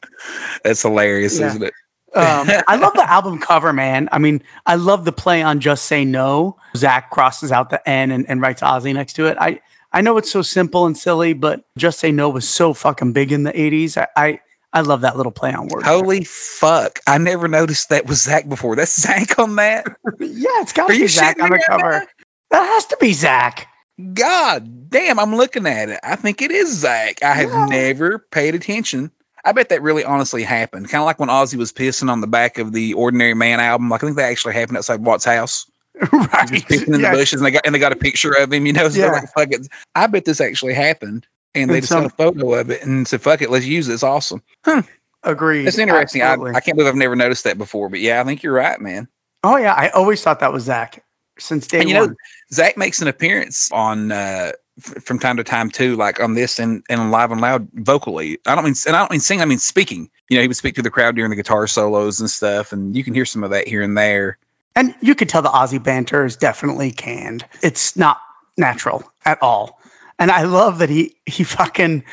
That's hilarious, Yeah. isn't it? Um, I love the album cover, man. I mean, I love the play on Just Say No. Zakk crosses out the N and, and writes Ozzy next to it. I, I know it's so simple and silly, but Just Say No was so fucking big in the 80s. I, I, I love that little play on words. Holy fuck! I never noticed that was Zakk before. That's Zakk on that. [laughs] Yeah, it's got Are to you be Zakk on the cover. now? That has to be Zakk. God damn! I'm looking at it. I think it is Zakk. I have Yeah. never paid attention. I bet that really honestly happened. Kind of like when Ozzy was pissing on the back of the Ordinary Man album. Like I think that actually happened outside Watt's house. [laughs] right. Just pissing in Yeah. the bushes, and they got and they got a picture of him. You know, so Yeah. like, "Fuck it." I bet this actually happened, and they just some- a photo of it and said, "Fuck it, let's use it. It's awesome." Agreed. It's interesting. I, I can't believe I've never noticed that before. But yeah, I think you're right, man. oh, yeah. I always thought that was Zakk since day And you know, one. Zakk makes an appearance on uh, f- from time to time too, like on this and and live and loud vocally. I don't mean and I don't mean sing. I mean speaking. You know, he would speak to the crowd during the guitar solos and stuff, and you can hear some of that here and there. And you could tell the Ozzy banter is definitely canned. It's not natural at all. And I love that he he fucking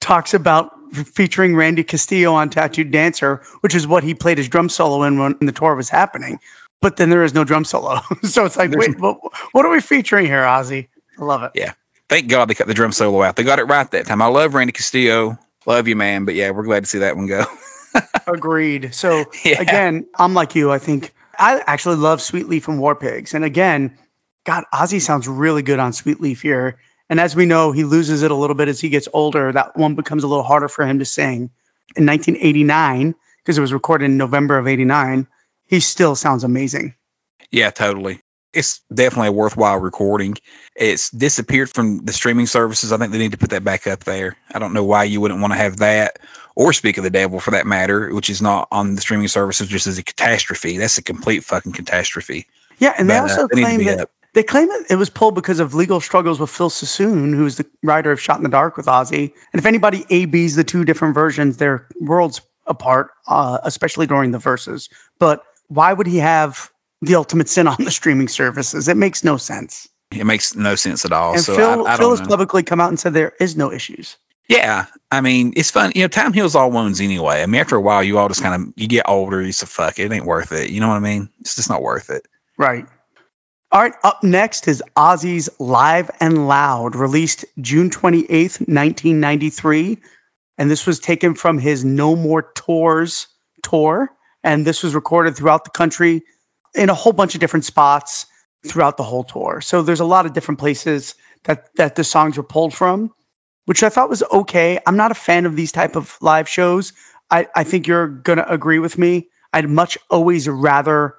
talks about featuring Randy Castillo on Tattooed Dancer, which is what he played his drum solo in when the tour was happening. But then there is no drum solo. [laughs] so it's like, There's- wait, what, what are we featuring here, Ozzy? I love it. Yeah, thank God they cut the drum solo out. They got it right that time. I love Randy Castillo. Love you, man. But yeah, we're glad to see that one go. [laughs] Agreed. So yeah. again, I'm like you. I think I actually love Sweet Leaf and War Pigs. And again, God, Ozzy sounds really good on Sweet Leaf here. And as we know, he loses it a little bit as he gets older. That one becomes a little harder for him to sing. In 1989, because it was recorded in November of 89, he still sounds amazing. Yeah, totally. It's definitely a worthwhile recording. It's disappeared from the streaming services. I think they need to put that back up there. I don't know why you wouldn't want to have that or Speak of the Devil for that matter, which is not on the streaming services just as a catastrophe. That's a complete fucking catastrophe. Yeah, and they But, uh, also they need to claim that up. They claim that it was pulled because of legal struggles with Phil Soussan, who's the writer of Shot in the Dark with Ozzy. And if anybody ABs the two different versions, they're worlds apart, uh, especially during the verses. But why would he have the Ultimate Sin on the streaming services? It makes no sense. It makes no sense at all. and so Phil, I, I Phil has know. publicly come out and said there is no issues. Yeah, I mean, it's fun. You know, time heals all wounds anyway. I mean, after a while, you all just kind of you get older. You say, "Fuck it, it ain't worth it." You know what I mean? It's just not worth it. Right. All right, up next is Ozzy's Live and Loud, released June 28th, 1993. And this was taken from his No More Tours tour. And this was recorded throughout the country in a whole bunch of different spots throughout the whole tour. So there's a lot of different places that, that the songs were pulled from, which I thought was okay. I'm not a fan of these type of live shows. I, I think you're going to agree with me. I'd much always rather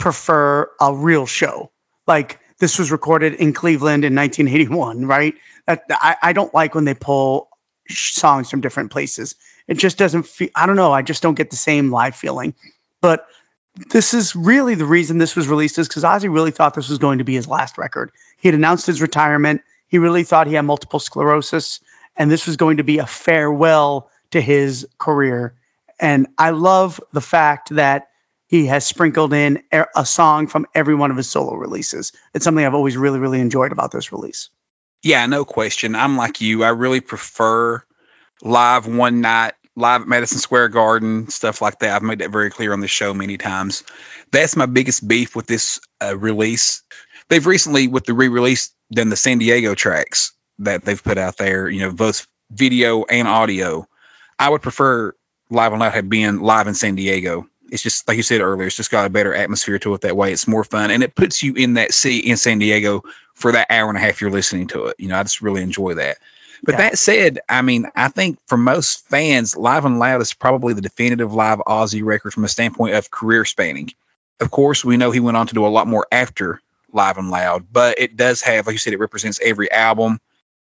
prefer a real show. Like this was recorded in Cleveland in 1981, right? That I, I don't like when they pull songs from different places. It just doesn't feel. I don't know. I just don't get the same live feeling. But this is really the reason this was released is because Ozzy really thought this was going to be his last record. He had announced his retirement. He really thought he had multiple sclerosis, and this was going to be a farewell to his career. And I love the fact that he has sprinkled in a song from every one of his solo releases. It's something I've always really, really enjoyed about this release. Yeah, no question. I'm like you. I really prefer live one night, live at Madison Square Garden, stuff like that. I've made that very clear on the show many times. That's my biggest beef with this uh, release. They've recently, with the re-release, done the San Diego tracks, that they've put out there. You know, both video and audio. I would prefer Live and Loud had been live in San Diego. It's just like you said earlier. It's just got a better atmosphere to it that way. It's more fun, and it puts you in that seat in San Diego for that hour and a half you're listening to it. You know, I just really enjoy that. But Yeah. that said, I mean, I think for most fans, Live and Loud is probably the definitive live Ozzy record from a standpoint of career spanning. Of course, we know he went on to do a lot more after Live and Loud, but it does have, like you said, it represents every album.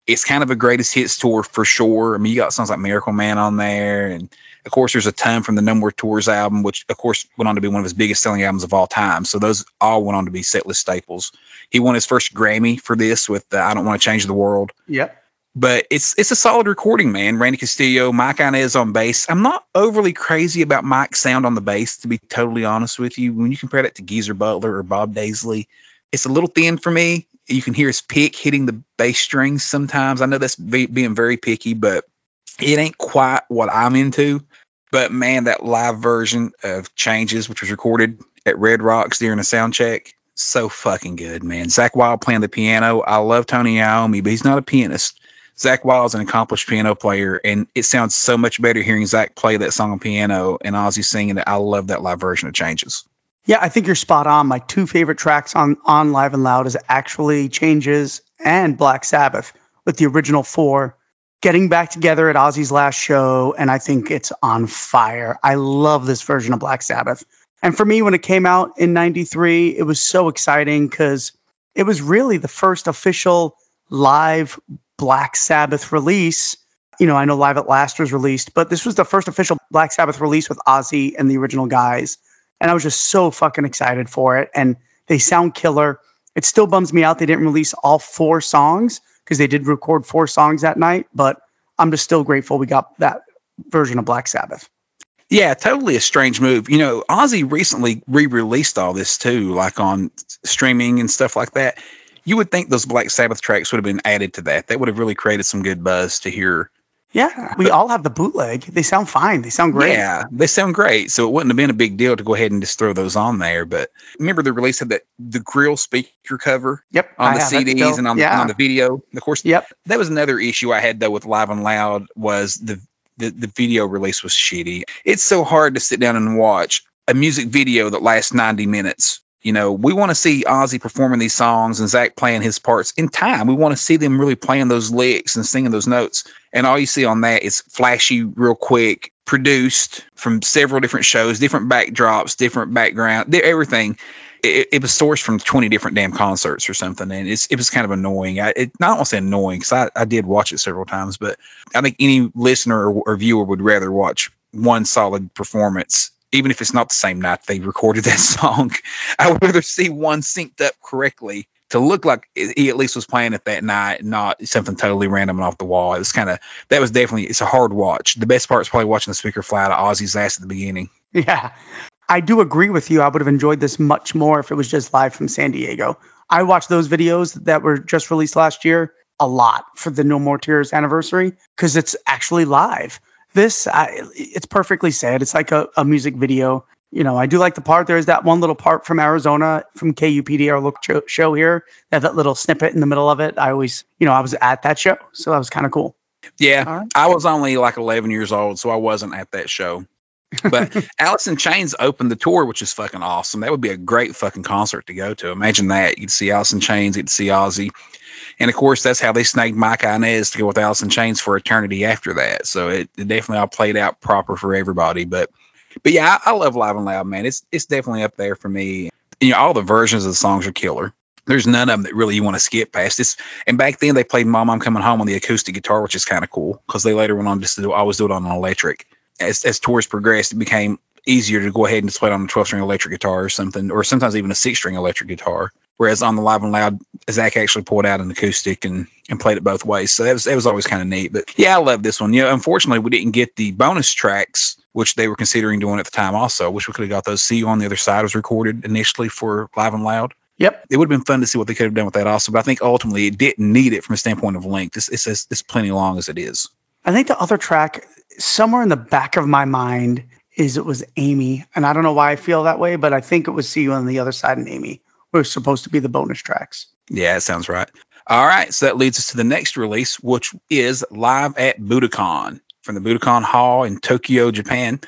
It's kind of a greatest hits tour for sure. I mean, you got songs like Miracle Man on there, and of course, there's a ton from the No More Tours album, which of course went on to be one of his biggest selling albums of all time. So those all went on to be setlist staples. He won his first Grammy for this with uh, "I Don't Want to Change the World." Yep. but it's it's a solid recording, man. Randy Castillo, Mike Inez on bass. I'm not overly crazy about Mike's sound on the bass, to be totally honest with you. When you compare that to Geezer Butler or Bob Daisley, it's a little thin for me. You can hear his pick hitting the bass strings sometimes. I know that's be, being very picky, but it ain't quite what I'm into. But man, that live version of Changes, which was recorded at Red Rocks during a sound check, so fucking good, man. Zakk Wylde playing the piano. I love Tony Iommi, but he's not a pianist. Zakk Wylde's an accomplished piano player, and it sounds so much better hearing Zakk play that song on piano and Ozzy singing it. I love that live version of Changes. Yeah, I think you're spot on. My two favorite tracks on on Live and Loud is actually Changes and Black Sabbath, with the original four getting back together at Ozzy's last show, and I think it's on fire. I love this version of Black Sabbath. And for me, when it came out in '93, it was so exciting because it was really the first official live Black Sabbath release. You know, I know Live at Last was released, but this was the first official Black Sabbath release with Ozzy and the original guys and I was just so fucking excited for it. And they sound killer. It still bums me out they didn't release all four songs because they did record four songs that night, but I'm just still grateful we got that version of Black Sabbath. Yeah, totally a strange move. You know, Ozzy recently re-released all this too, like on streaming and stuff like that. You would think those Black Sabbath tracks would have been added to that. That would have really created some good buzz to hear. Yeah, we all have the bootleg. They sound fine. They sound great. Yeah, they sound great. So it wouldn't have been a big deal to go ahead and just throw those on there. But remember the release of that the grill speaker cover Yep. on I the CDs and on, the, yeah. on the video. Of course, Yep. that was another issue I had though with Live and Loud was the, the the video release was shitty. It's so hard to sit down and watch a music video that lasts 90 minutes. You know, we want to see Ozzy performing these songs and Zakk playing his parts in time. We want to see them really playing those licks and singing those notes. And all you see on that is flashy, real quick, produced from several different shows, different backdrops, different background, everything. It, it was sourced from 20 different damn concerts or something. And it's, it was kind of annoying. I, it, not want to say annoying because I, I did watch it several times, but I think any listener or, or viewer would rather watch one solid performance, even if it's not the same night they recorded [laughs] that song. I would rather see one synced up correctly to look like he at least was playing it that night, not something totally random and off the wall. It was kind of that was definitely it's a hard watch. The best part is probably watching the speaker fly out of Ozzy's ass at the beginning. [laughs] Yeah. I do agree with you. I would have enjoyed this much more if it was just live from San Diego. I watched those videos that were just released last year a lot for the No More Tears anniversary because it's actually live. This, I, it's perfectly said. It's like a, a music video. You know, I do like the part. There's that one little part from Arizona, from KUPD, our look show, show here. They have that little snippet in the middle of it. I always, you know, I was at that show, so that was kind of cool. Yeah, All right. I was only like 11 years old, so I wasn't at that show. But [laughs] Alice in Chains opened the tour, which is fucking awesome. That would be a great fucking concert to go to. Imagine that. You'd see Alice in Chains, you'd see Ozzy. And of course, that's how they snagged Mike Inez to go with Alice in Chains for eternity after that. So it, it definitely all played out proper for everybody. But but yeah, I, I love Live and Loud, man. It's it's definitely up there for me. You know, all the versions of the songs are killer. There's none of them that really you want to skip past. This and back then they played "Mom, I'm Coming Home" on the acoustic guitar, which is kind of cool because they later went on just to do, always do it on an electric. As as tours progressed, it became easier to go ahead and just play it on a 12 string electric guitar or something, or sometimes even a six string electric guitar. Whereas on the Live and Loud, Zakk actually pulled out an acoustic and, and played it both ways. So that was that was always kind of neat. But yeah, I love this one. You know, unfortunately, we didn't get the bonus tracks, which they were considering doing at the time. Also, I wish we could have got those. See you on the other side was recorded initially for Live and Loud. Yep. It would have been fun to see what they could have done with that also. But I think ultimately it didn't need it from a standpoint of length. It's it's, it's, it's plenty long as it is. I think the other track, somewhere in the back of my mind, is it was Amy. And I don't know why I feel that way, but I think it was See You on the Other Side and Amy were supposed to be the bonus tracks. Yeah, it sounds right. All right, so that leads us to the next release, which is live at Budokan from the Budokan Hall in Tokyo, Japan.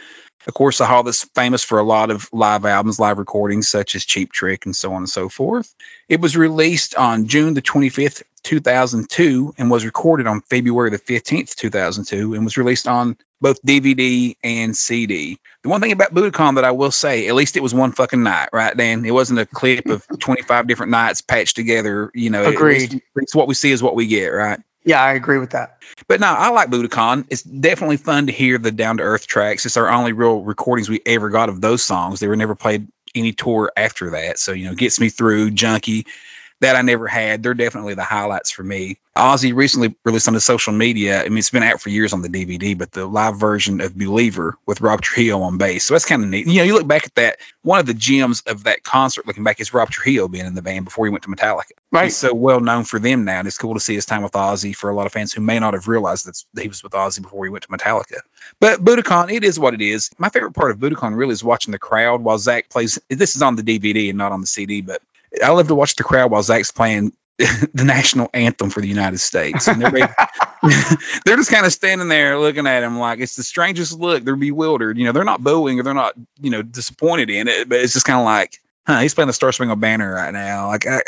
Of course, a hall that's famous for a lot of live albums, live recordings, such as Cheap Trick and so on and so forth. It was released on June the 25th, 2002, and was recorded on February the 15th, 2002, and was released on both DVD and CD. The one thing about Budokan that I will say, at least it was one fucking night, right, Dan? It wasn't a clip of [laughs] 25 different nights patched together. You know, Agreed. At least, at least what we see is what we get, right? Yeah, I agree with that. But no, I like Budokan. It's definitely fun to hear the down to earth tracks. It's our only real recordings we ever got of those songs. They were never played any tour after that. So, you know, Gets Me Through, Junkie, that I never had. They're definitely the highlights for me. Ozzy recently released on the social media. I mean, it's been out for years on the DVD, but the live version of Believer with Rob Trujillo on bass. So that's kind of neat. You know, you look back at that. One of the gems of that concert, looking back, is Rob Trujillo being in the band before he went to Metallica. Right. He's so well known for them now, and it's cool to see his time with Ozzy for a lot of fans who may not have realized that he was with Ozzy before he went to Metallica. But Budokan, it is what it is. My favorite part of Budokan really is watching the crowd while Zakk plays. This is on the DVD and not on the CD, but I love to watch the crowd while Zakk's playing [laughs] the national anthem for the United States. And they're, [laughs] they're just kind of standing there looking at him like it's the strangest look. They're bewildered. You know, they're not booing or they're not, you know, disappointed in it, but it's just kind of like, huh, he's playing the Star Spangled Banner right now. Like, I, [laughs]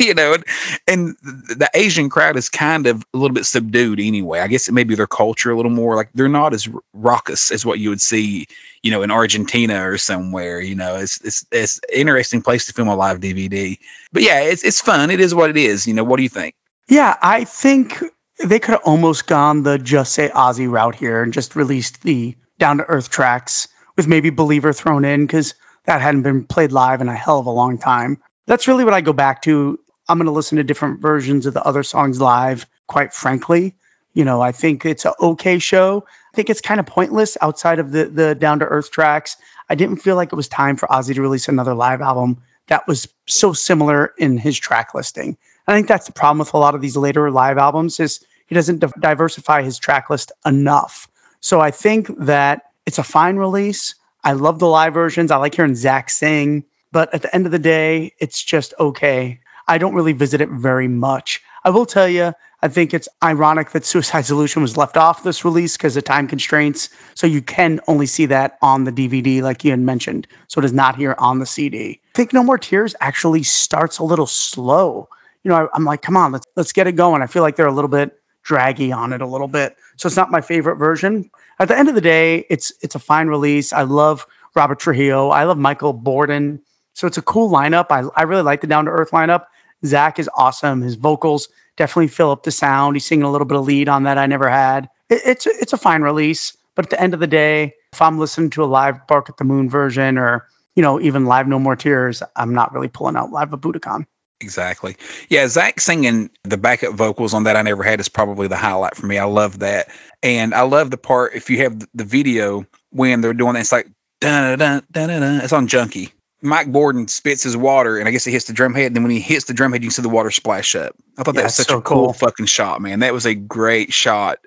[laughs] you know, and, and the Asian crowd is kind of a little bit subdued anyway. I guess it their culture a little more like they're not as raucous as what you would see, you know, in Argentina or somewhere. You know, it's it's it's an interesting place to film a live DVD. But yeah, it's it's fun. It is what it is. You know, what do you think? Yeah, I think they could have almost gone the just say Ozzy route here and just released the down to earth tracks with maybe Believer thrown in because that hadn't been played live in a hell of a long time. That's really what I go back to. I'm going to listen to different versions of the other songs live, quite frankly. You know, I think it's an okay show. I think it's kind of pointless outside of the the down to earth tracks. I didn't feel like it was time for Ozzy to release another live album that was so similar in his track listing. I think that's the problem with a lot of these later live albums is he doesn't di- diversify his track list enough. So I think that it's a fine release. I love the live versions. I like hearing Zakk sing, but at the end of the day, it's just okay. I don't really visit it very much. I will tell you, I think it's ironic that Suicide Solution was left off this release because of time constraints. So you can only see that on the DVD, like had mentioned. So it is not here on the CD. I think No More Tears actually starts a little slow. You know, I, I'm like, come on, let's let's get it going. I feel like they're a little bit draggy on it a little bit. So it's not my favorite version. At the end of the day, it's it's a fine release. I love Robert Trujillo. I love Michael Bordin. So it's a cool lineup. I, I really like the down to earth lineup. Zakk is awesome. His vocals definitely fill up the sound. He's singing a little bit of lead on that I never had. It, it's it's a fine release, but at the end of the day, if I'm listening to a live Bark at the Moon version or you know even live No More Tears, I'm not really pulling out live of Budokan. Exactly. Yeah, Zakk singing the backup vocals on that I never had is probably the highlight for me. I love that, and I love the part if you have the video when they're doing that. It's like dun dun dun dun. dun. It's on Junkie. Mike Bordin spits his water, and I guess it hits the drum head. And then when he hits the drum head, you can see the water splash up. I thought that was such so a cool, cool. fucking shot, man. That was a great shot.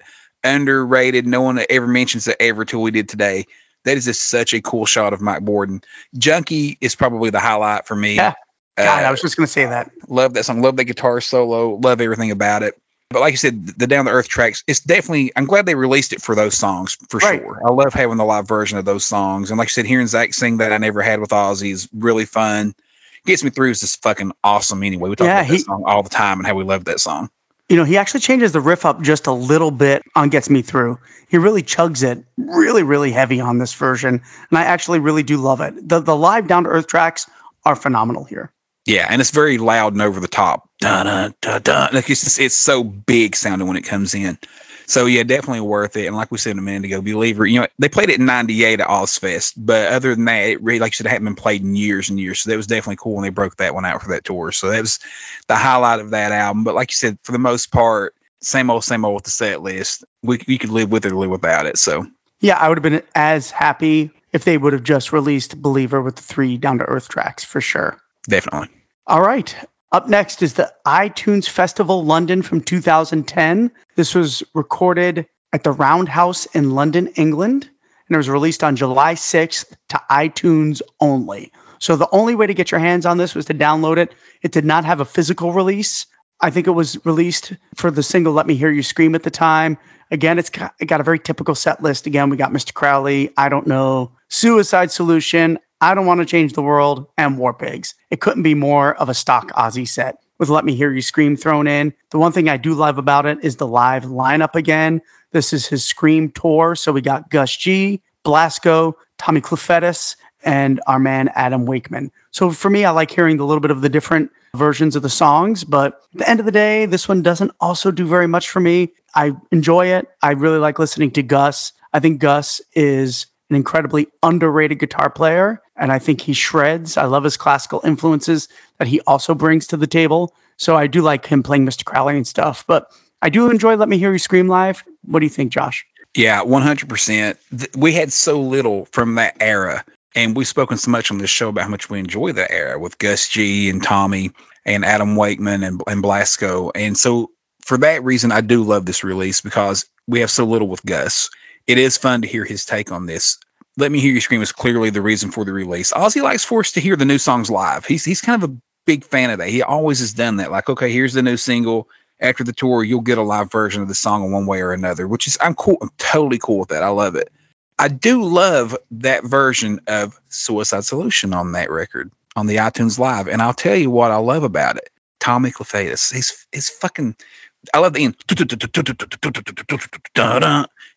Underrated. No one ever mentions it ever till we did today. That is just such a cool shot of Mike Bordin. Junkie is probably the highlight for me. Yeah. God, Uh, I was just gonna say that. love that song. Love that guitar solo. Love everything about it. But like you said, the down to earth tracks. It's definitely. I'm glad they released it for those songs for Right. sure. I love having the live version of those songs. And like I said, hearing Zakk sing that I never had with Ozzy is really fun. Gets me through is just fucking awesome. Anyway, we talk Yeah, about that song all the time and how we love that song. You know, he actually changes the riff up just a little bit on Gets Me Through. He really chugs it really, really heavy on this version. And I actually really do love it. The the live down to earth tracks are phenomenal here. Yeah, and it's very loud and over the top. Dun, dun, dun. Like it's just, it's so big sounding when it comes in. So yeah, definitely worth it. And like we said a minute ago, Believer, you know, they played it in '98 at Ozzfest, but other than that, it really, like it hadn't been played in years and years. So that was definitely cool when they broke that one out for that tour. So that was the highlight of that album. But like you said, for the most part, same old, same old with the set list. We you could live with it or live without it. So Yeah, I would have been as happy if they would have just released Believer with the three down to earth tracks for sure. Definitely. All right. Up next is the iTunes Festival London from 2010. This was recorded at the Roundhouse in London, England, and it was released on July 6th to iTunes only. So the only way to get your hands on this was to download it. It did not have a physical release. I think it was released for the single Let Me Hear You Scream at the time. Again, it's got, it got a very typical set list. Again, we got Mr. Crowley, I Don't Know, Suicide Solution, I Don't Want to Change the World, and War Pigs. It couldn't be more of a stock Ozzy set with Let Me Hear You Scream thrown in. The one thing I do love about it is the live lineup again. This is his Scream tour. So we got Gus G, Blasko, Tommy Clufetos, and our man Adam Wakeman. So for me, I like hearing a little bit of the different versions of the songs, but at the end of the day, this one doesn't also do very much for me. I enjoy it. I really like listening to Gus. I think Gus is an incredibly underrated guitar player, and I think he shreds. I love his classical influences that he also brings to the table. So I do like him playing Mr. Crowley and stuff, but I do enjoy Let Me Hear You Scream live. What do you think, Josh? Yeah, 100%. We had so little from that era and we've spoken so much on this show about how much we enjoy that era with Gus G and Tommy and Adam Wakeman and, and Blasko. And so for that reason, I do love this release because we have so little with Gus. It is fun to hear his take on this. Let Me Hear You Scream is clearly the reason for the release. Ozzy likes for us to hear the new songs live. He's he's kind of a big fan of that. He always has done that. Like, okay, here's the new single. After the tour, you'll get a live version of the song in one way or another, which is I'm cool. I'm totally cool with that. I love it. I do love that version of Suicide Solution on that record on the iTunes Live, and I'll tell you what I love about it. Tommy Clufetos, he's he's fucking. I love the end.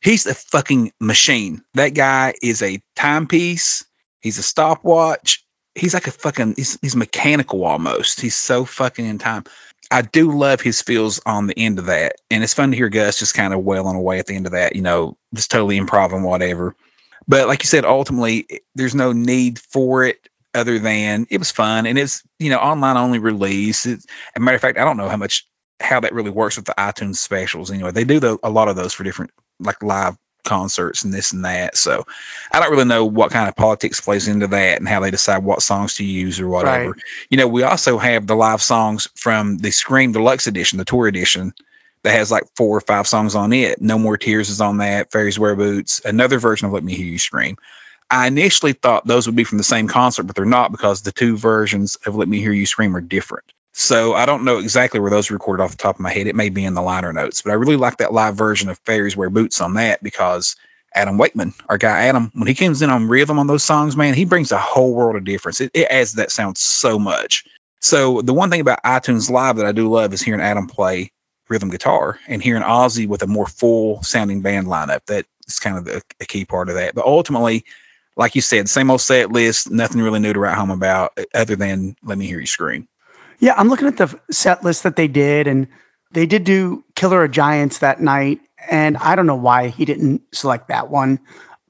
He's a fucking machine. That guy is a timepiece. He's a stopwatch. He's like a fucking. He's, he's mechanical almost. He's so fucking in time. I do love his feels on the end of that. And it's fun to hear Gus just kind of wailing away at the end of that, you know, just totally improv and whatever. But like you said, ultimately, eh, there's no need for it other than it was fun and it's, you know, online only release. It's, as a matter of fact, I don't know how much, how that really works with the iTunes specials. Anyway, they do the, a lot of those for different, like live concerts and this and that. So I don't really know what kind of politics plays into that and how they decide what songs to use or whatever. Right. You know, we also have the live songs from the Scream Deluxe edition, the tour edition, that has like four or five songs on it. No More Tears is on that. Fairies Wear Boots, another version of Let Me Hear You Scream. I initially thought those would be from the same concert, but they're not because the two versions of Let Me Hear You Scream are different. So I don't know exactly where those recorded off the top of my head. It may be in the liner notes, but I really like that live version of Fairies Wear Boots on that because Adam Wakeman, our guy Adam, when he comes in on rhythm on those songs, man, he brings a whole world of difference. It, it adds that sound so much. So the one thing about iTunes Live that I do love is hearing Adam play rhythm guitar and hearing Ozzy with a more full sounding band lineup. That is kind of the, a key part of that. But ultimately, like you said, same old set list, nothing really new to write home about uh, other than let me hear you scream. Yeah, I'm looking at the set list that they did, and they did do Killer of Giants that night. And I don't know why he didn't select that one.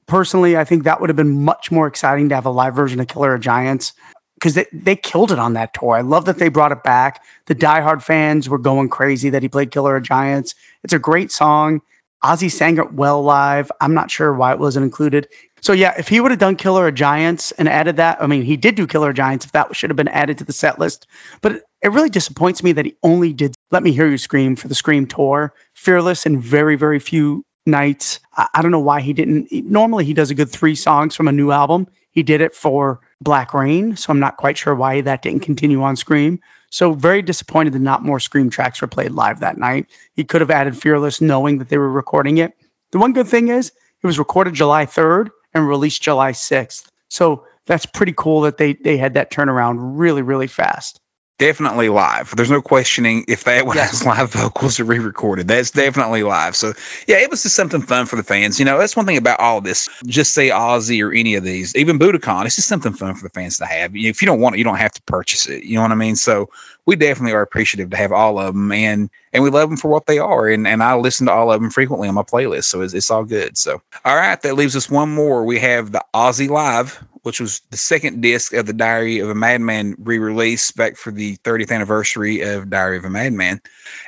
Personally, I think that would have been much more exciting to have a live version of Killer of Giants because they, they killed it on that tour. I love that they brought it back. The diehard fans were going crazy that he played Killer of Giants. It's a great song. Ozzy sang it well live. I'm not sure why it wasn't included. So yeah, if he would have done Killer of Giants and added that, I mean, he did do Killer of Giants. If that should have been added to the set list, but it, it really disappoints me that he only did Let Me Hear You Scream for the Scream tour. Fearless and very very few nights. I, I don't know why he didn't. Normally he does a good three songs from a new album. He did it for Black Rain, so I'm not quite sure why that didn't continue on Scream. So very disappointed that not more Scream tracks were played live that night. He could have added Fearless knowing that they were recording it. The one good thing is it was recorded July 3rd and released July 6th. So that's pretty cool that they they had that turnaround really really fast definitely live. There's no questioning if that one yes. has live vocals or re-recorded. That's definitely live. So yeah, it was just something fun for the fans. You know, that's one thing about all of this. Just say Ozzy or any of these, even Budokan. It's just something fun for the fans to have. If you don't want it, you don't have to purchase it. You know what I mean? So we definitely are appreciative to have all of them, and and we love them for what they are. And and I listen to all of them frequently on my playlist, so it's, it's all good. So all right, that leaves us one more. We have the Ozzy Live which was the second disc of the Diary of a Madman re-release back for the 30th anniversary of Diary of a Madman,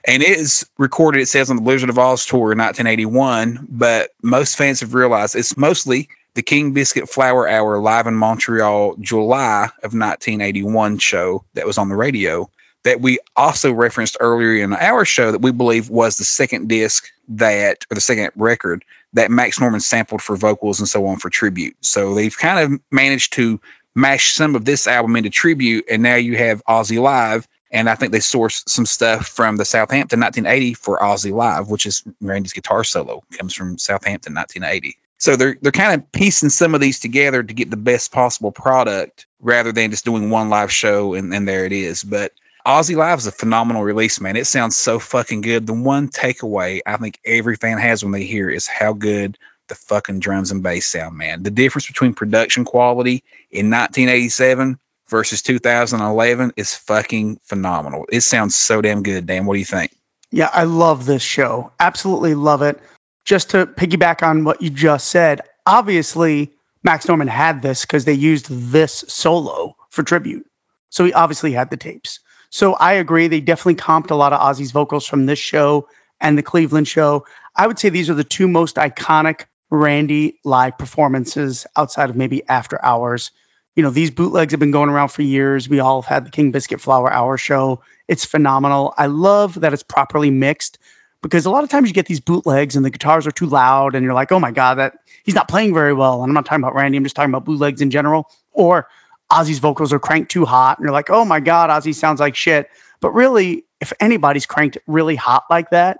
and it is recorded. It says on the Blizzard of Oz tour in 1981, but most fans have realized it's mostly the King Biscuit Flower Hour live in Montreal, July of 1981 show that was on the radio that we also referenced earlier in our show that we believe was the second disc that, or the second record that Max Norman sampled for vocals and so on for tribute. So they've kind of managed to mash some of this album into tribute, and now you have Ozzy Live And I think they sourced some stuff from the Southampton 1980 for Ozzy Live, which is Randy's guitar solo comes from Southampton 1980. So they're they're kind of piecing some of these together to get the best possible product rather than just doing one live show and, and there it is. But Ozzy Live is a phenomenal release, man. It sounds so fucking good. The one takeaway I think every fan has when they hear is how good the fucking drums and bass sound, man. The difference between production quality in 1987 versus 2011 is fucking phenomenal. It sounds so damn good, Dan. What do you think? Yeah, I love this show. Absolutely love it. Just to piggyback on what you just said, obviously Max Norman had this because they used this solo for tribute. So he obviously had the tapes. So I agree. They definitely comped a lot of Ozzy's vocals from this show and the Cleveland show. I would say these are the two most iconic Randy live performances outside of maybe After Hours. You know, these bootlegs have been going around for years. We all have had the King Biscuit Flower Hour show. It's phenomenal. I love that it's properly mixed because a lot of times you get these bootlegs and the guitars are too loud and you're like, oh my God, that he's not playing very well. And I'm not talking about Randy, I'm just talking about bootlegs in general. Or Ozzy's vocals are cranked too hot and you're like, oh my God, Ozzy sounds like shit. But really, if anybody's cranked really hot like that,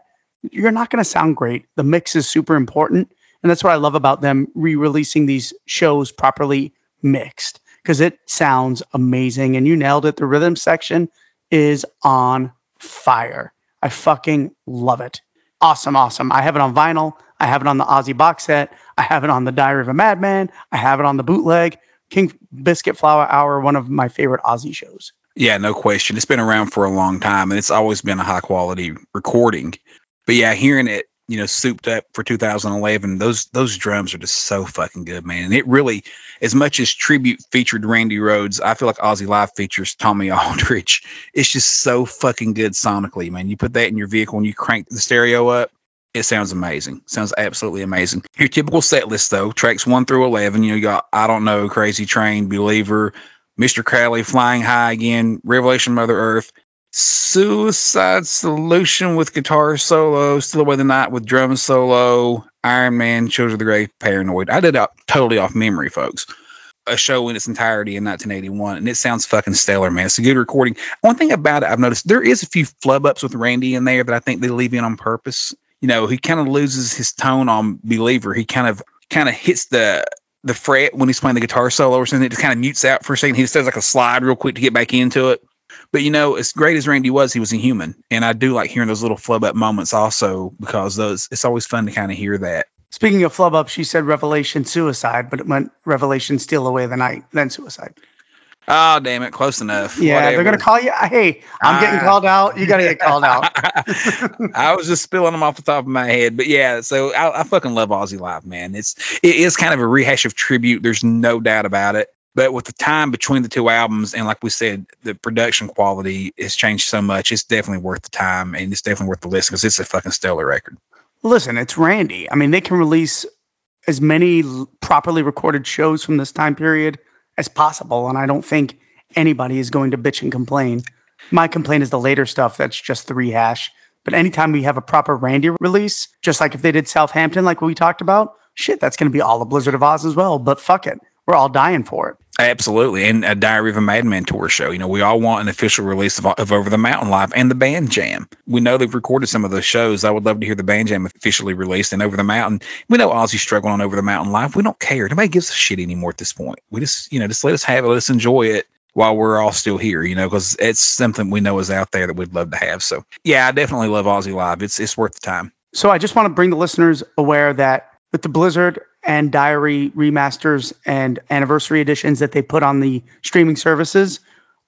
you're not going to sound great. The mix is super important. And that's what I love about them re releasing these shows properly mixed because it sounds amazing. And you nailed it. The rhythm section is on fire. I fucking love it. Awesome, awesome. I have it on vinyl. I have it on the Ozzy box set. I have it on the Diary of a Madman. I have it on the bootleg. King Biscuit Flower Hour, one of my favorite Ozzy shows. Yeah, no question. It's been around for a long time and it's always been a high quality recording. But yeah, hearing it you know, souped up for 2011. Those those drums are just so fucking good, man. And it really, as much as tribute featured Randy Rhoads, I feel like Ozzy Live features Tommy [laughs] Aldridge. It's just so fucking good sonically, man. You put that in your vehicle and you crank the stereo up. It sounds amazing. Sounds absolutely amazing. Your typical set list, though, tracks one through 11. You know, you got I Don't Know, Crazy Train, Believer, Mr. Crowley, Flying High Again, Revelation Mother Earth, Suicide Solution with guitar solo, Steal Away the Night with drum solo, Iron Man, Children of the Grave, Paranoid. I did it totally off memory, folks. A show in its entirety in 1981, and it sounds fucking stellar, man. It's a good recording. One thing about it, I've noticed there is a few flub ups with Randy in there that I think they leave in on purpose. You know, he kind of loses his tone on Believer. He kind of kind of hits the the fret when he's playing the guitar solo or something. It just kind of mutes out for a second. He just does like a slide real quick to get back into it. But you know, as great as Randy was, he was a human, and I do like hearing those little flub up moments also because those it's always fun to kind of hear that. Speaking of flub up, she said Revelation suicide, but it meant Revelation steal away the night, then suicide. Oh damn it! Close enough. Yeah, Whatever. they're gonna call you. Uh, hey, I'm getting ah. called out. You gotta get called out. [laughs] I was just spilling them off the top of my head, but yeah. So I, I fucking love Ozzy Live, man. It's it is kind of a rehash of tribute. There's no doubt about it. But with the time between the two albums, and like we said, the production quality has changed so much. It's definitely worth the time, and it's definitely worth the listen because it's a fucking stellar record. Listen, it's Randy. I mean, they can release as many properly recorded shows from this time period as possible, and I don't think anybody is going to bitch and complain. My complaint is the later stuff that's just the rehash. But anytime we have a proper Randy release, just like if they did Southampton, like we talked about, shit, that's going to be all the Blizzard of Oz as well. But fuck it we're all dying for it. Absolutely. And a Diary of a Madman tour show. You know, we all want an official release of, of Over the Mountain Live and the Band Jam. We know they've recorded some of those shows. I would love to hear the Band Jam officially released and Over the Mountain. We know Ozzy's struggling on Over the Mountain Live. We don't care. Nobody gives a shit anymore at this point. We just, you know, just let us have it. Let us enjoy it while we're all still here, you know, because it's something we know is out there that we'd love to have. So, yeah, I definitely love Ozzy Live. It's, it's worth the time. So, I just want to bring the listeners aware that with the Blizzard and diary remasters and anniversary editions that they put on the streaming services,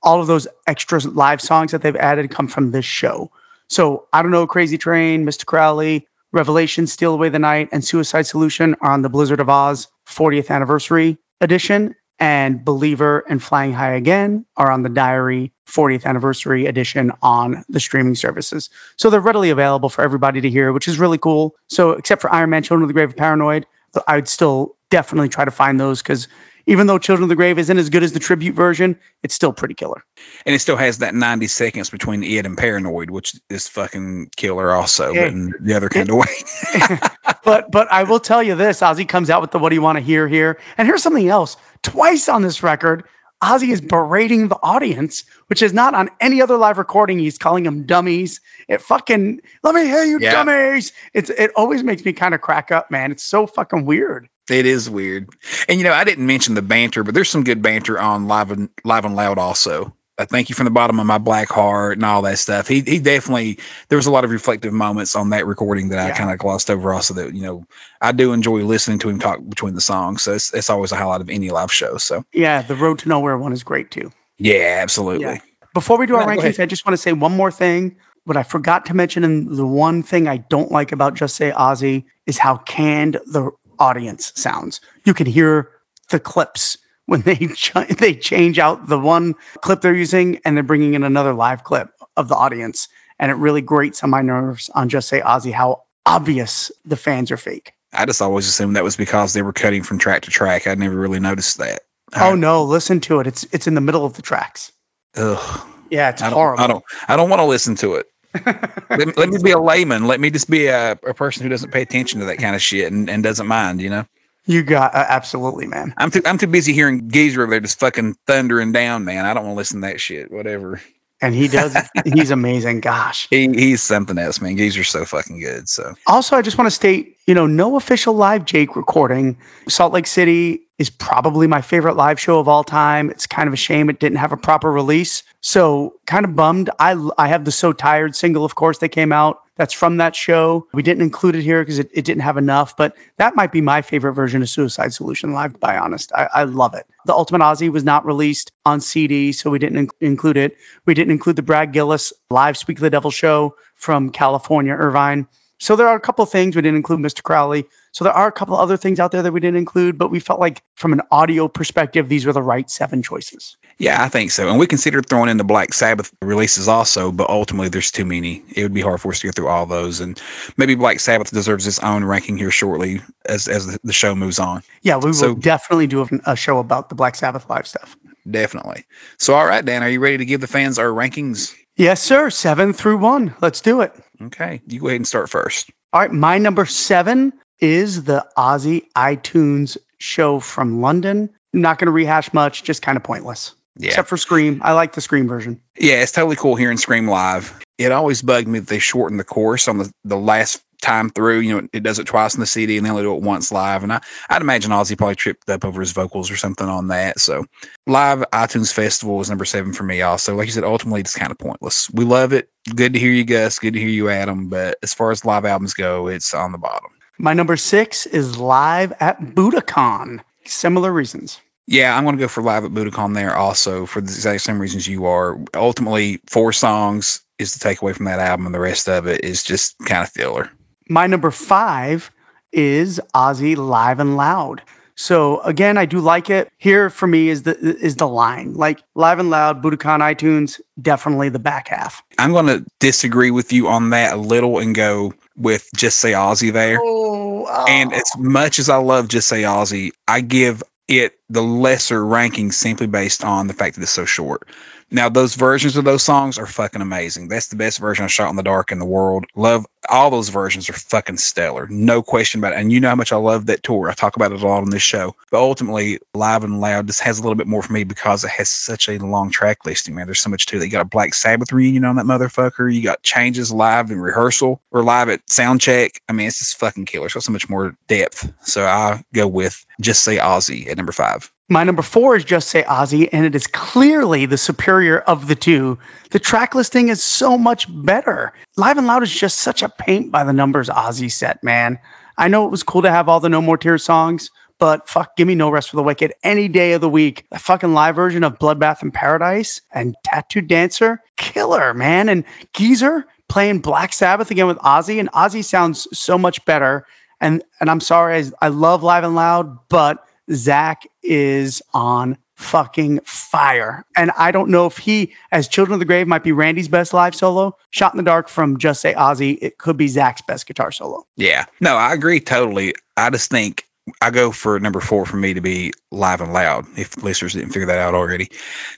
all of those extra live songs that they've added come from this show. So I don't know, Crazy Train, Mr. Crowley, Revelation, Steal Away the Night, and Suicide Solution are on the Blizzard of Oz 40th anniversary edition, and Believer and Flying High Again are on the Diary 40th anniversary edition on the streaming services. So they're readily available for everybody to hear, which is really cool. So except for Iron Man, Children of the Grave Paranoid, I'd still definitely try to find those because even though Children of the Grave isn't as good as the tribute version, it's still pretty killer. And it still has that 90 seconds between it and Paranoid, which is fucking killer also, but in the other kind it, of way. [laughs] but but I will tell you this, Ozzy comes out with the what do you want to hear here? And here's something else. Twice on this record, Ozzy is berating the audience, which is not on any other live recording. He's calling them dummies. It fucking let me hear you, Yeah. dummies. It's it always makes me kind of crack up, man. It's so fucking weird. It is weird. And you know, I didn't mention the banter, but there's some good banter on live and live and loud also. I thank you from the bottom of my black heart and all that stuff. He he definitely there was a lot of reflective moments on that recording that I kind of glossed over also that, you know, I do enjoy listening to him talk between the songs. So it's, it's always a highlight of any live show. So Yeah, the Road to Nowhere one is great too. yeah, absolutely. Yeah. Before we do our No, rankings. I just want to say one more thing. What I forgot to mention, and the one thing I don't like about Just Say Ozzy is how canned the audience sounds. You can hear the clips when they [laughs] ch- they change out the one clip they're using and they're bringing in another live clip of the audience, and it really grates on my nerves on Just Say Ozzy how obvious the fans are fake. I just always assumed that was because they were cutting from track to track. I never really noticed that. Oh no, listen to it. It's it's in the middle of the tracks. Ugh. Yeah, it's I horrible. I don't I don't want to listen to it. [laughs] let, me- let me be a layman. Let me just be a, a person who doesn't pay attention to that kind of shit and, and doesn't mind, you know? You got uh, absolutely, man. I'm too I'm too busy hearing Geezer over there just fucking thundering down, man. I don't want to listen to that shit. Whatever. And he does. [laughs] he's amazing. Gosh. He he's something else, man. Geezer's so fucking good. So Also, I just want to state, you know, no official live Jake recording. Salt Lake City is probably my favorite live show of all time. It's kind of a shame it didn't have a proper release. So, kind of bummed. I I have the So Tired single, of course, that came out. That's from that show. We didn't include it here because it, it didn't have enough, but that might be my favorite version of Suicide Solution live, be honest. I, I love it. The Ultimate Ozzy was not released on CD, so we didn't in- include it. We didn't include the Brad Gillis live Speak of the Devil show from California, Irvine. So there are a couple of things we didn't include Mr. Crowley. So there are a couple of other things out there that we didn't include, but we felt like from an audio perspective, these were the right seven choices. yeah, I think so. And we considered throwing in the Black Sabbath releases also, but ultimately there's too many. It would be hard for us to get through all those. And maybe Black Sabbath deserves its own ranking here shortly as as the, show moves on. Yeah, we will So- definitely do a, a show about the Black Sabbath live stuff. Definitely. So all right, Dan, are you ready to give the fans our rankings? Yes, sir. Seven through one. Let's do it. Okay. You go ahead and start first. All right, my number seven is the Ozzy iTunes show from London. I'm not going to rehash much, just kind of pointless. Yeah. Except for Scream. I like the Scream version. Yeah, it's totally cool hearing Scream live. It always bugged me that they shortened the course on the, the last time through. You know, it does it twice in the CD and they only do it once live. And I, I'd imagine Ozzy probably tripped up over his vocals or something on that. So, live iTunes Festival was number seven for me, also. Like you said, ultimately, it's kind of pointless. We love it. Good to hear you, Gus. Good to hear you, Adam. But as far as live albums go, it's on the bottom. My number six is live at Budokan. Similar reasons. Yeah, I'm going to go for live at Budokan there also for the exact same reasons you are. Ultimately, four songs is the takeaway from that album, and the rest of it is just kind of filler. My number five is Ozzy Live and Loud. So again, I do like it. Here for me is the is the line. Like Live and Loud, Budokan iTunes, definitely the back half. I'm going to disagree with you on that a little and go with Just Say Ozzy there. Oh, And oh. as much as I love Just Say Ozzy, I give it the lesser ranking simply based on the fact that it's so short. Now, those versions of those songs are fucking amazing. That's the best version of Shot in the Dark in the world. Love all those versions are fucking stellar. No question about it. And you know how much I love that tour. I talk about it a lot on this show. But ultimately, Live and Loud just has a little bit more for me because it has such a long track listing, man. There's so much to it. You got a Black Sabbath reunion on that motherfucker. You got changes live in rehearsal or live at sound check. I mean, it's just fucking killer. It's got so much more depth. So I go with Just Say Ozzy at number five. My number four is Just Say Ozzy, and it is clearly the superior of the two. The track listing is so much better. Live and Loud is just such a paint by the numbers Ozzy set, man. I know it was cool to have all the No More Tears songs, but fuck, give me No Rest for the Wicked any day of the week. The fucking live version of Bloodbath in Paradise and Tattooed Dancer, killer, man. And Geezer playing Black Sabbath again with Ozzy, and Ozzy sounds so much better. And and I'm sorry, I, I love Live and Loud, but Zakk is on fucking fire. And I don't know if he, as Children of the Grave, might be Randy's best live solo. Shot in the Dark from Just Say Ozzy, it could be Zakk's best guitar solo. Yeah. No, I agree totally. I just think I go for number four for me to be live and loud, if listeners didn't figure that out already.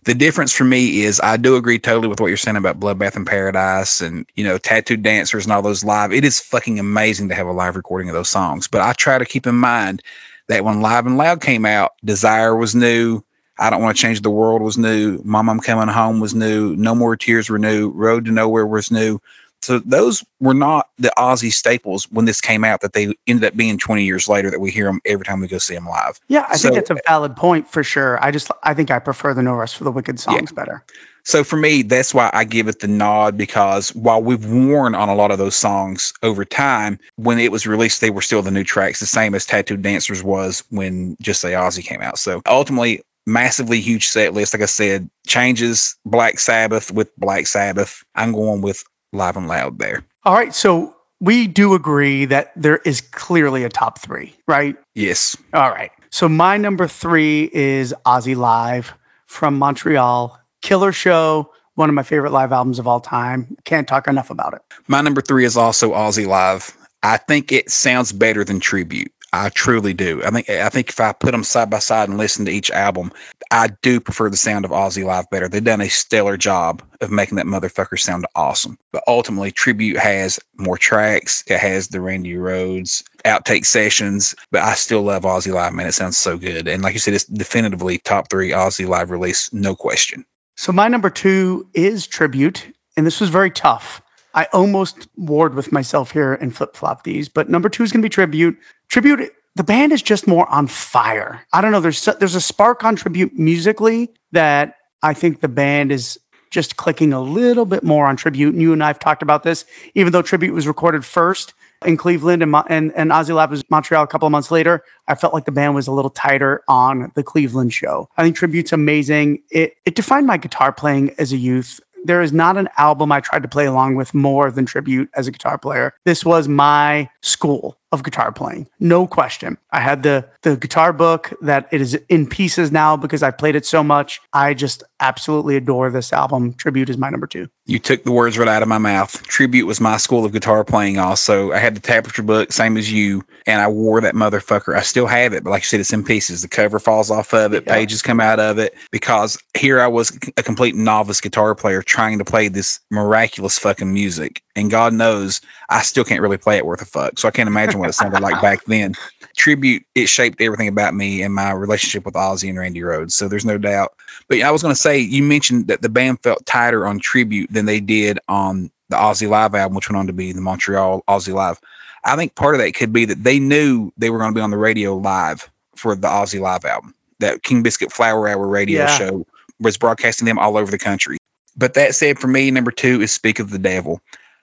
The difference for me is I do agree totally with what you're saying about Bloodbath in Paradise and, you know, Tattooed Dancers and all those live. It is fucking amazing to have a live recording of those songs. But I try to keep in mind that when Live and Loud came out, Desire was new. I Don't Want to Change the World was new. Mom, I'm Coming Home was new. No More Tears were new. Road to Nowhere was new. So those were not the Ozzy staples when this came out that they ended up being 20 years later that we hear them every time we go see them live. Yeah, I So- think that's a valid point for sure. I just I think I prefer the No Rest for the Wicked songs better. So for me, that's why I give it the nod because while we've worn on a lot of those songs over time, when it was released, they were still the new tracks, the same as Tattooed Dancers was when Just Say Ozzy came out. So ultimately, massively huge set list. Like I said, changes Black Sabbath with Black Sabbath. I'm going with Live and Loud there. All right, so we do agree that there is clearly a top three, right? Yes. All right. So my number three is Ozzy Live from Montreal. Killer show, one of my favorite live albums of all time. Can't talk enough about it. My number three is also Ozzy Live. I think it sounds better than Tribute. I truly do. I think I think if I put them side by side and listen to each album, I do prefer the sound of Ozzy Live better. They've done a stellar job of making that motherfucker sound awesome. But ultimately, Tribute has more tracks. It has the Randy Rhoads outtake sessions. But I still love Ozzy Live, man. It sounds so good. And like you said, it's definitively top three Ozzy Live release, no question. So my number two is Tribute, and this was very tough. I almost warred with myself here and flip flop these, but number two is going to be Tribute. Tribute, the band is just more on fire. I don't know. There's there's a spark on Tribute musically that I think the band is just clicking a little bit more on Tribute. And you and I have talked about this, even though Tribute was recorded first in Cleveland and and, and Ozzy Lab was Montreal a couple of months later. I felt like the band was a little tighter on the Cleveland show. I think Tribute's amazing. It it defined my guitar playing as a youth. There is not an album I tried to play along with more than Tribute as a guitar player. This was my school of guitar playing, no question. I had the the guitar book that it is in pieces now because I've played it so much. I just absolutely adore this album. Tribute is my number two. You took the words right out of my mouth. Tribute was my school of guitar playing also. I had the Tapestry book, same as you, and I wore that motherfucker. I still have it, but like I said, it's in pieces. The cover falls off of it, Yeah. pages come out of it, because here I was a complete novice guitar player trying to play this miraculous fucking music. And God knows I still can't really play it worth a fuck. So I can't imagine what it sounded like back then. Tribute, it shaped everything about me and my relationship with Ozzy and Randy Rhoads. So there's no doubt. But I was going to say, you mentioned that the band felt tighter on Tribute than they did on the Ozzy Live album, which went on to be the Montreal Ozzy Live. I think part of that could be that they knew they were going to be on the radio live for the Ozzy Live album. That King Biscuit Flower Hour radio Yeah. show was broadcasting them all over the country. But that said, for me, number two is Speak of the Devil.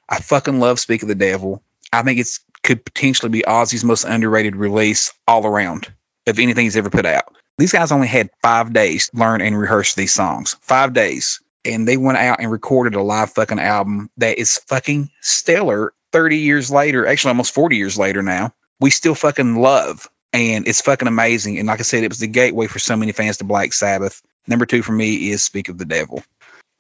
I fucking love Speak of the Devil. I think it's could potentially be Ozzy's most underrated release all around of anything he's ever put out. These guys only had five days to learn and rehearse these songs. Five days. And they went out and recorded a live fucking album that is fucking stellar 30 years later, actually almost 40 years later now. We still fucking love. And it's fucking amazing. And like I said, it was the gateway for so many fans to Black Sabbath. Number two for me is Speak of the Devil.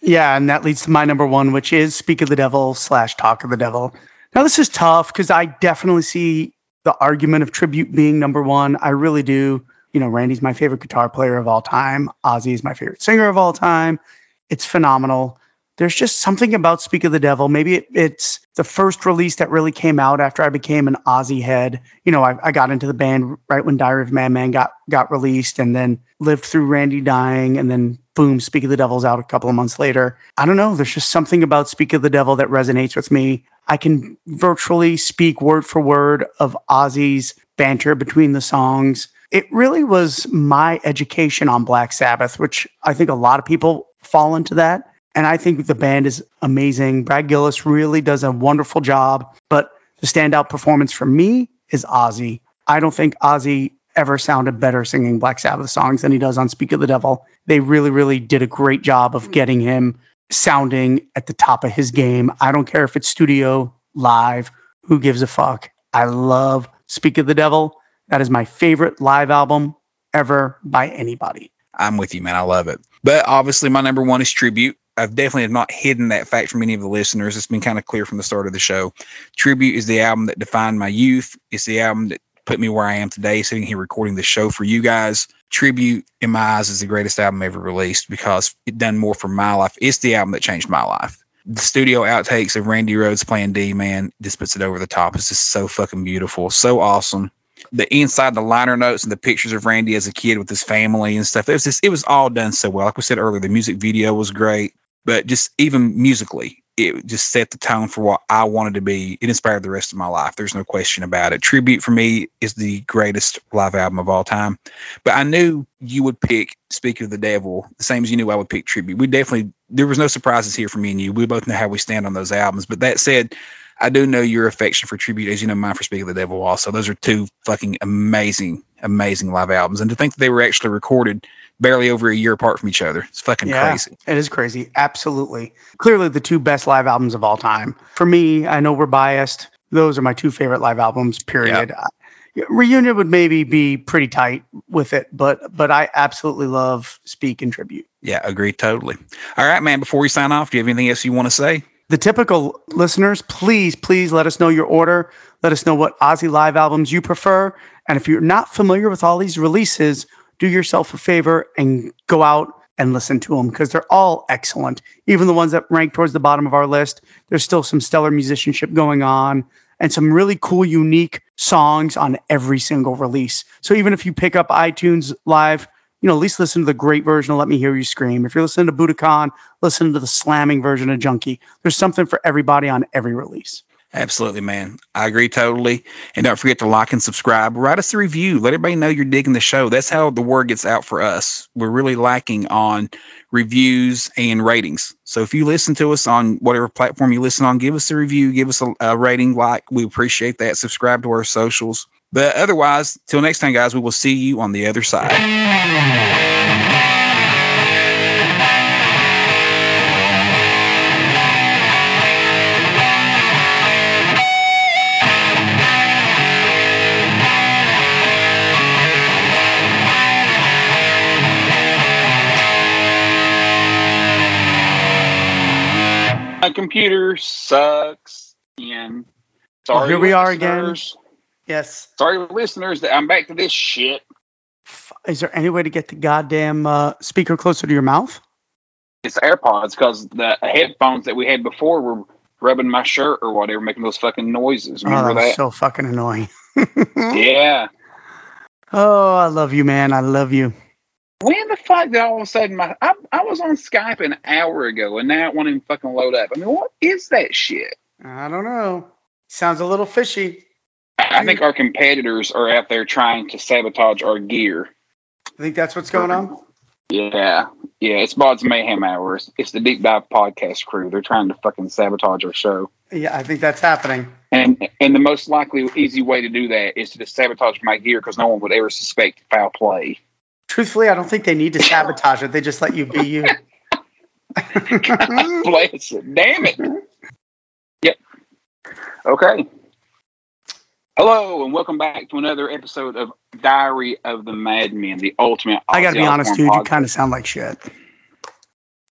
Yeah, and that leads to my number one, which is Speak of the Devil slash Talk of the Devil. Now, this is tough because I definitely see the argument of tribute being number one. I really do. You know, Randy's my favorite guitar player of all time. Ozzy is my favorite singer of all time. It's phenomenal. There's just something about Speak of the Devil. Maybe it, it's the first release that really came out after I became an Ozzy head. You know, I, I got into the band right when Diary of Madman got got released, and then lived through Randy dying, and then boom, Speak of the Devil's out a couple of months later. I don't know. There's just something about Speak of the Devil that resonates with me. I can virtually speak word for word of Ozzy's banter between the songs. It really was my education on Black Sabbath, which I think a lot of people fall into that. And I think the band is amazing. Brad Gillis really does a wonderful job. But the standout performance for me is Ozzy. I don't think Ozzy ever sounded better singing Black Sabbath songs than he does on Speak of the Devil. They really, really did a great job of getting him sounding at the top of his game. I don't care if it's studio, live, who gives a fuck. I love Speak of the Devil. That is my favorite live album ever by anybody. I'm with you, man. I love it. But obviously, my number one is Tribute. I've definitely not hidden that fact from any of the listeners. It's been kind of clear from the start of the show. Tribute is the album that defined my youth. It's the album that put me where I am today, sitting here recording the show for you guys. Tribute, in my eyes, is the greatest album ever released because it done more for my life. It's the album that changed my life. The studio outtakes of Randy Rhoads playing Dee, man, just puts it over the top. It's just so fucking beautiful, so awesome. the inside, the liner notes, and the pictures of Randy as a kid with his family and stuff. It was just, it was all done so well. Like we said earlier, the music video was great, but just even musically, it just set the tone for what I wanted to be. It inspired the rest of my life. There's no question about it. Tribute for me is the greatest live album of all time. But I knew you would pick Speak of the Devil the same as you knew I would pick Tribute. We definitely there was no surprises here for me and you. We both know how we stand on those albums. But that said, I do know your affection for Tribute, as you know mine for Speak of the Devil also. Those are two fucking amazing, amazing live albums. And to think that they were actually recorded barely over a year apart from each other, it's fucking Yeah. crazy. It is crazy. Absolutely. Clearly the two best live albums of all time. For me, I know we're biased. Those are my two favorite live albums, period. Uh, Reunion would maybe be pretty tight with it, but but I absolutely love Speak and Tribute. Yeah, agree totally. All right, man, before we sign off, do you have anything else you want to say? The typical listeners, please, please let us know your order. Let us know what Ozzy live albums you prefer. And if you're not familiar with all these releases, do yourself a favor and go out and listen to them because they're all excellent. Even the ones that rank towards the bottom of our list, there's still some stellar musicianship going on and some really cool, unique songs on every single release. So even if you pick up iTunes Live, you know, at least listen to the great version of Let Me Hear You Scream. If you're listening to Budokan, listen to the slamming version of Junkie. There's something for everybody on every release. Absolutely, man. I agree totally. And don't forget to like and subscribe. Write us a review. Let everybody know you're digging the show. That's how the word gets out for us. We're really lacking on reviews and ratings. So if you listen to us on whatever platform you listen on, give us a review, give us a, a rating, like. We appreciate that. Subscribe to our socials. But otherwise, till next time, guys, we will see you on the other side. My computer sucks. And sorry, Oh, here we are again. Yes. Sorry, listeners, that I'm back to this shit. Is there any way to get the goddamn uh, speaker closer to your mouth? It's AirPods because the headphones that we had before were rubbing my shirt or whatever, making those fucking noises. Oh, Remember that was that? so fucking annoying. [laughs] yeah. Oh, I love you, man. I love you. When the fuck did all of a sudden my I, I was on Skype an hour ago and now it won't even fucking load up. I mean, what is that shit? I don't know. Sounds a little fishy. I think our competitors are out there trying to sabotage our gear. I think that's what's going on. Yeah, yeah, it's Bod's Mayhem Hours. It's the Deep Dive Podcast crew. They're trying to fucking sabotage our show. Yeah, I think that's happening. And and the most likely easy way to do that is to just sabotage my gear because no one would ever suspect foul play. Truthfully, I don't think they need to sabotage it. They just let you be you. [laughs] [laughs] Bless it. Damn it. Yep. Okay. Hello and welcome back to another episode of Diary of the Madmen, the ultimate. I got to be honest, dude. You kind of sound like shit.